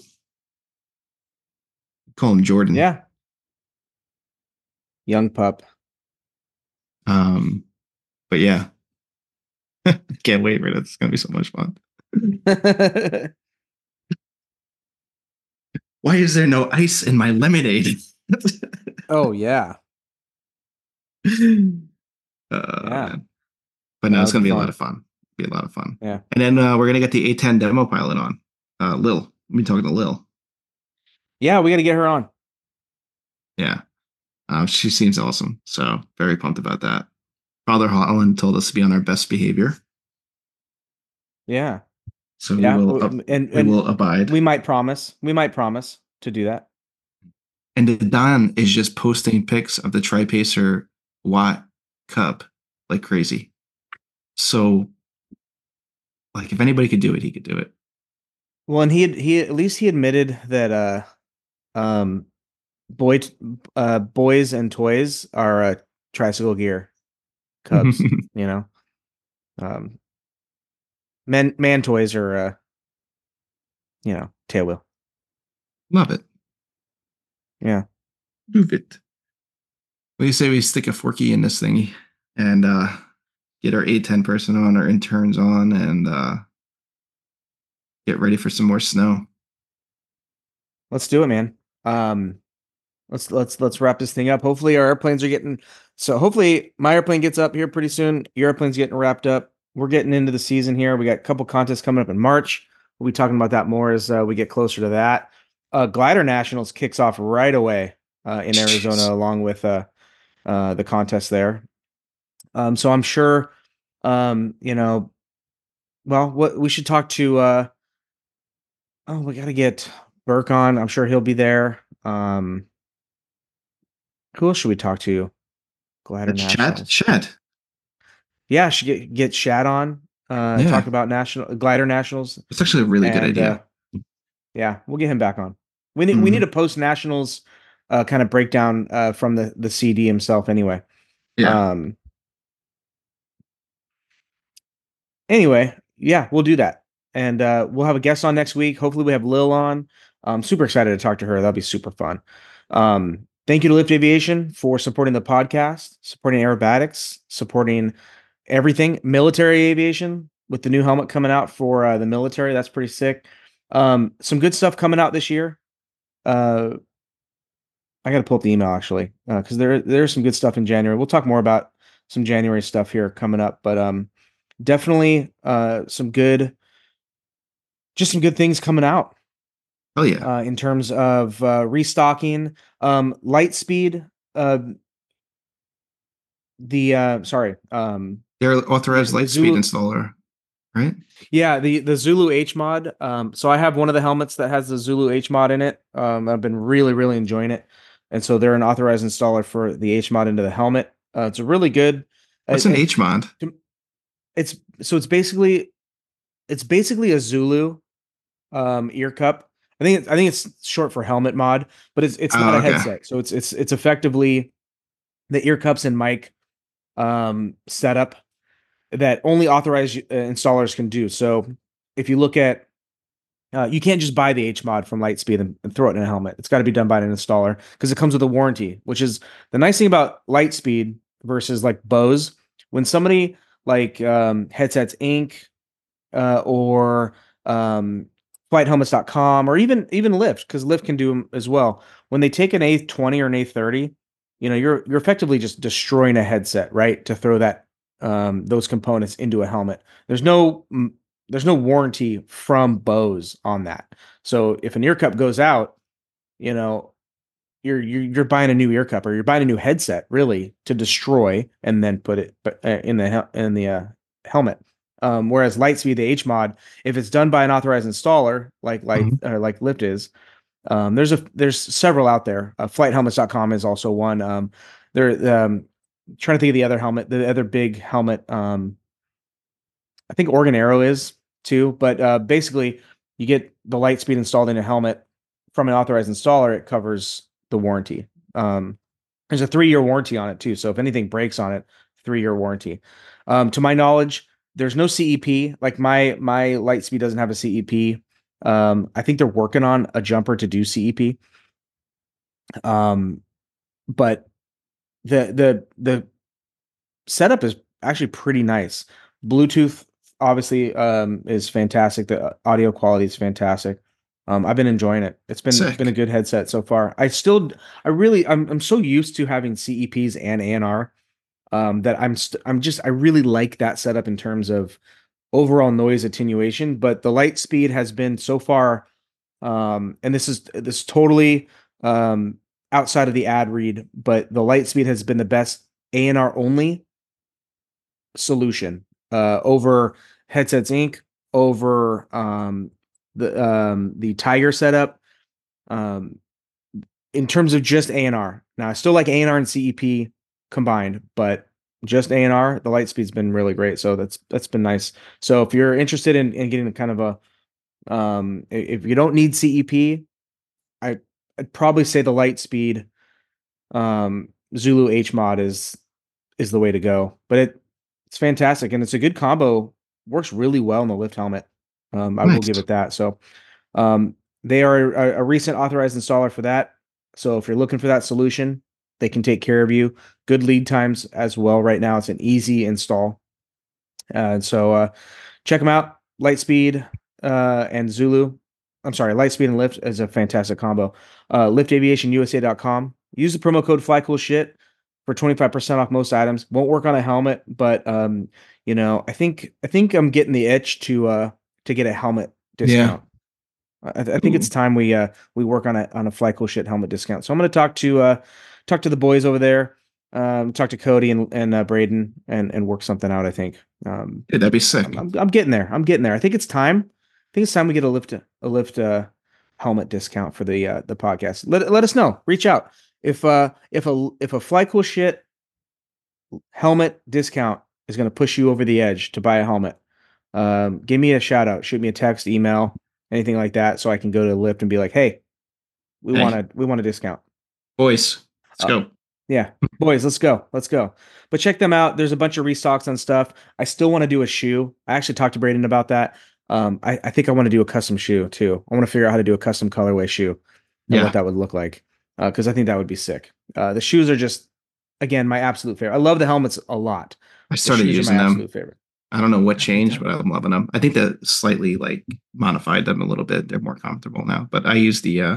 Call him Jordan. Yeah. Young pup. Um, but yeah. Can't wait for. It's gonna be so much fun. Why is there no ice in my lemonade? oh yeah. Uh, Yeah. But no, it's gonna be be a lot of fun. Be a lot of fun. Yeah. And then uh, we're gonna get the A10 demo pilot on. Uh, Lil. We talking to Lil. Yeah, we got to get her on. Yeah. Uh, she seems awesome. So very pumped about that. Father Holland told us to be on our best behavior. Yeah. So Yeah. we will w- ab- and we will abide. we might promise. We might promise to do that. and the Don is just posting pics of the Tripacer Watt Cup like crazy. So like if anybody could do it, he could do it. Well, and he had, he at least he admitted that uh um boy uh boys and toys are uh tricycle gear cubs, you know. Um men man toys are uh you know, tail wheel. Love it. Yeah. Move it. What do you say we stick a forky in this thingy and uh get our A10 person on, our interns on, and uh get ready for some more snow. Let's do it, man. Um let's let's let's wrap this thing up. Hopefully our airplanes are getting so hopefully my airplane gets up here pretty soon. Your airplane's getting wrapped up. We're getting into the season here. We got a couple contests coming up in March. We'll be talking about that more as uh, we get closer to that. Uh Glider Nationals kicks off right away uh in Arizona Jeez. along with uh uh the contest there. Um so I'm sure um you know well what we should talk to uh oh we got to get Burke on. I'm sure he'll be there. Um, who else should we talk to? Glider That's Chad. Chad. Yeah, should get get Chad on. Uh, Yeah. talk about national Glider Nationals. It's actually a really good idea. uh, yeah, we'll get him back on. We need we need Mhm. a post nationals uh, kind of breakdown uh, from the the CD himself. Anyway. yeah. Um. Anyway, yeah, we'll do that, and uh, we'll have a guest on next week. Hopefully, we have Lil on. I'm super excited to talk to her. That'll be super fun. Um, thank you to Lift Aviation for supporting the podcast, supporting aerobatics, supporting everything military aviation with the new helmet coming out for uh, the military. That's pretty sick. Um, some good stuff coming out this year. Uh, I got to pull up the email actually because there there's some good stuff in January. We'll talk more about some January stuff here coming up, but um, definitely uh, some good, just some good things coming out Oh yeah. uh, in terms of uh, restocking. Um, Lightspeed, uh, the uh, sorry, um, They're authorized Lightspeed Zulu- installer, right? yeah, the the Zulu H mod. Um, so I have one of the helmets that has the Zulu H mod in it. Um, I've been really really enjoying it, and so they're an authorized installer for the H mod into the helmet. Uh, it's a really good. What's uh, an H mod? It's so it's basically it's basically a Zulu um ear cup. I think it's, I think it's short for helmet mod, but it's it's not Oh, a headset. So it's it's it's effectively the ear cups and mic um setup that only authorized uh, installers can do. So if you look at uh, you can't just buy the H mod from Lightspeed and, and throw it in a helmet. It's got to be done by an installer because it comes with a warranty, which is the nice thing about Lightspeed versus like Bose. When somebody like um, Headsets Inc. Uh, or um, FlightHelmets.com or even even Lift because Lift can do them as well. When they take an A20 or an A30, you know you're you're effectively just destroying a headset, right? To throw that um, those components into a helmet. There's no mm, there's no warranty from Bose on that. So if an ear cup goes out, you know, you're you're, you're buying a new ear cup or you're buying a new headset really to destroy and then put it uh, in the in the uh, helmet. Um, whereas Lightspeed, the H mod, if it's done by an authorized installer like like or like Lift is, um, there's a there's several out there. Uh, FlightHelmets.com is also one. Um, there um, trying to think of the other helmet, the other big helmet. Um, I think Oregon Aero is too, but uh, basically you get the Lightspeed installed in a helmet from an authorized installer. It covers the warranty. Um, there's a three year warranty on it too, so if anything breaks on it, three year warranty. Um, to my knowledge, there's no CEP. Like my my Lightspeed doesn't have a CEP. Um, I think they're working on a jumper to do CEP. Um, but the the the setup is actually pretty nice. Bluetooth obviously um is fantastic. The audio quality is fantastic. Um, I've been enjoying it. It's been Sick. been a good headset so far. I still, I really, I'm I'm so used to having CEPs and ANR um, that I'm st- I'm just I really like that setup in terms of overall noise attenuation. But the Lightspeed has been so far, um, and this is this totally um, outside of the ad read, but the Lightspeed has been the best ANR only solution uh, over Headsets Inc. over um, the um, the Tiger setup. Um, in terms of just ANR, now I still like ANR and CEP combined, but just ANR, the Lightspeed's been really great. So that's that's been nice. So if you're interested in, in getting kind of a um if you don't need CEP, I I'd probably say the Lightspeed um Zulu H mod is is the way to go. But it it's fantastic and it's a good combo. Works really well in the lift helmet. Um I will give it that. So um they are a, a recent authorized installer for that. So if you're looking for that solution, they can take care of you. Good lead times as well. Right now, it's an easy install. Uh, so uh, check them out. Lightspeed uh, and Zulu. I'm sorry, Lightspeed and Lift is a fantastic combo. Uh, LiftAviationUSA.com. Use the promo code FlyCoolShit for 25% off most items. Won't work on a helmet, but um, you know, I think I think I'm getting the itch to uh to get a helmet discount. I, I think it's time we uh we work on a on a fly cool shit helmet discount. So I'm gonna talk to uh talk to the boys over there, um talk to Cody and and uh, Braden and and work something out. I think um Dude, that'd be sick. I'm, I'm, I'm getting there. I'm getting there. I think it's time. I think it's time we get a lift a lift uh helmet discount for the uh the podcast. Let let us know. Reach out if uh if a if a fly cool shit helmet discount is going to push you over the edge to buy a helmet. Um, give me a shout out. Shoot me a text, email, anything like that, so I can go to Lift and be like, "Hey, we Hey. want to we want a discount." Boys, let's Uh, go. Yeah, boys, let's go. Let's go. But check them out. There's a bunch of restocks on stuff. I still want to do a shoe. I actually talked to Braden about that. Um, I, I think I want to do a custom shoe too. I want to figure out how to do a custom colorway shoe and Yeah. what that would look like. Because I think that would be sick. Uh, the shoes are just, again, my absolute favorite. I love the helmets a lot. I started using my them. absolute favorite. I don't know what changed, but I'm loving them. I think that slightly like modified them a little bit. They're more comfortable now. But I use the uh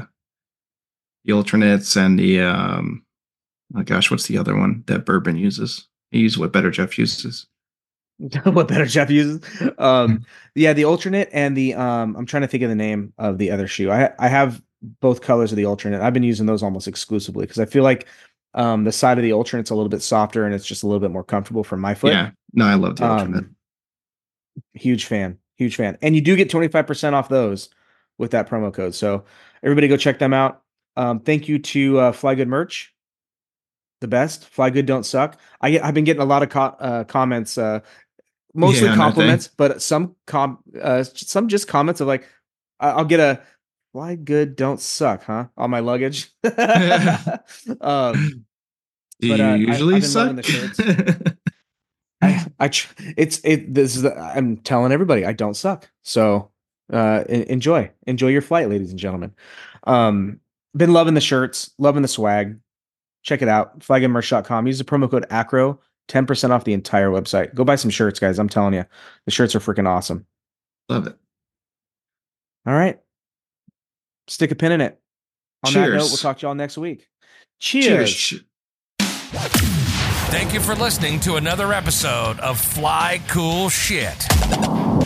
the alternates and the um oh gosh, what's the other one that Boerboon uses? He uses what Better Jeff uses. what better Jeff uses. Um, yeah, the alternate and the um, I'm trying to think of the name of the other shoe. I I have both colors of the alternate. I've been using those almost exclusively because I feel like um, the side of the alternate's a little bit softer and it's just a little bit more comfortable for my foot. Yeah. No, I love the alternate. Um, huge fan, huge fan, and you do get 25 percent off those with that promo code. So everybody go check them out. Um, thank you to uh, Fly Good Merch, the best. Fly Good don't suck. I get, I've been getting a lot of co- uh, comments. Uh, mostly Yeah, compliments, but some com uh some just comments of like I- I'll get a why good don't suck, huh? On my luggage. um Do But, you uh, usually I've suck? the I, I tr- it's it this is the, I'm telling everybody I don't suck. So uh enjoy. Enjoy your flight, ladies and gentlemen. Um been loving the shirts, loving the swag. Check it out. FlyGoodMerch.com. Use the promo code AKRO, 10% off the entire website. Go buy some shirts, guys. I'm telling you. The shirts are freaking awesome. Love it. All right. Stick a pin in it. On that note, Cheers. we'll talk to y'all next week. Cheers. Cheers. Thank you for listening to another episode of Fly Cool Shit.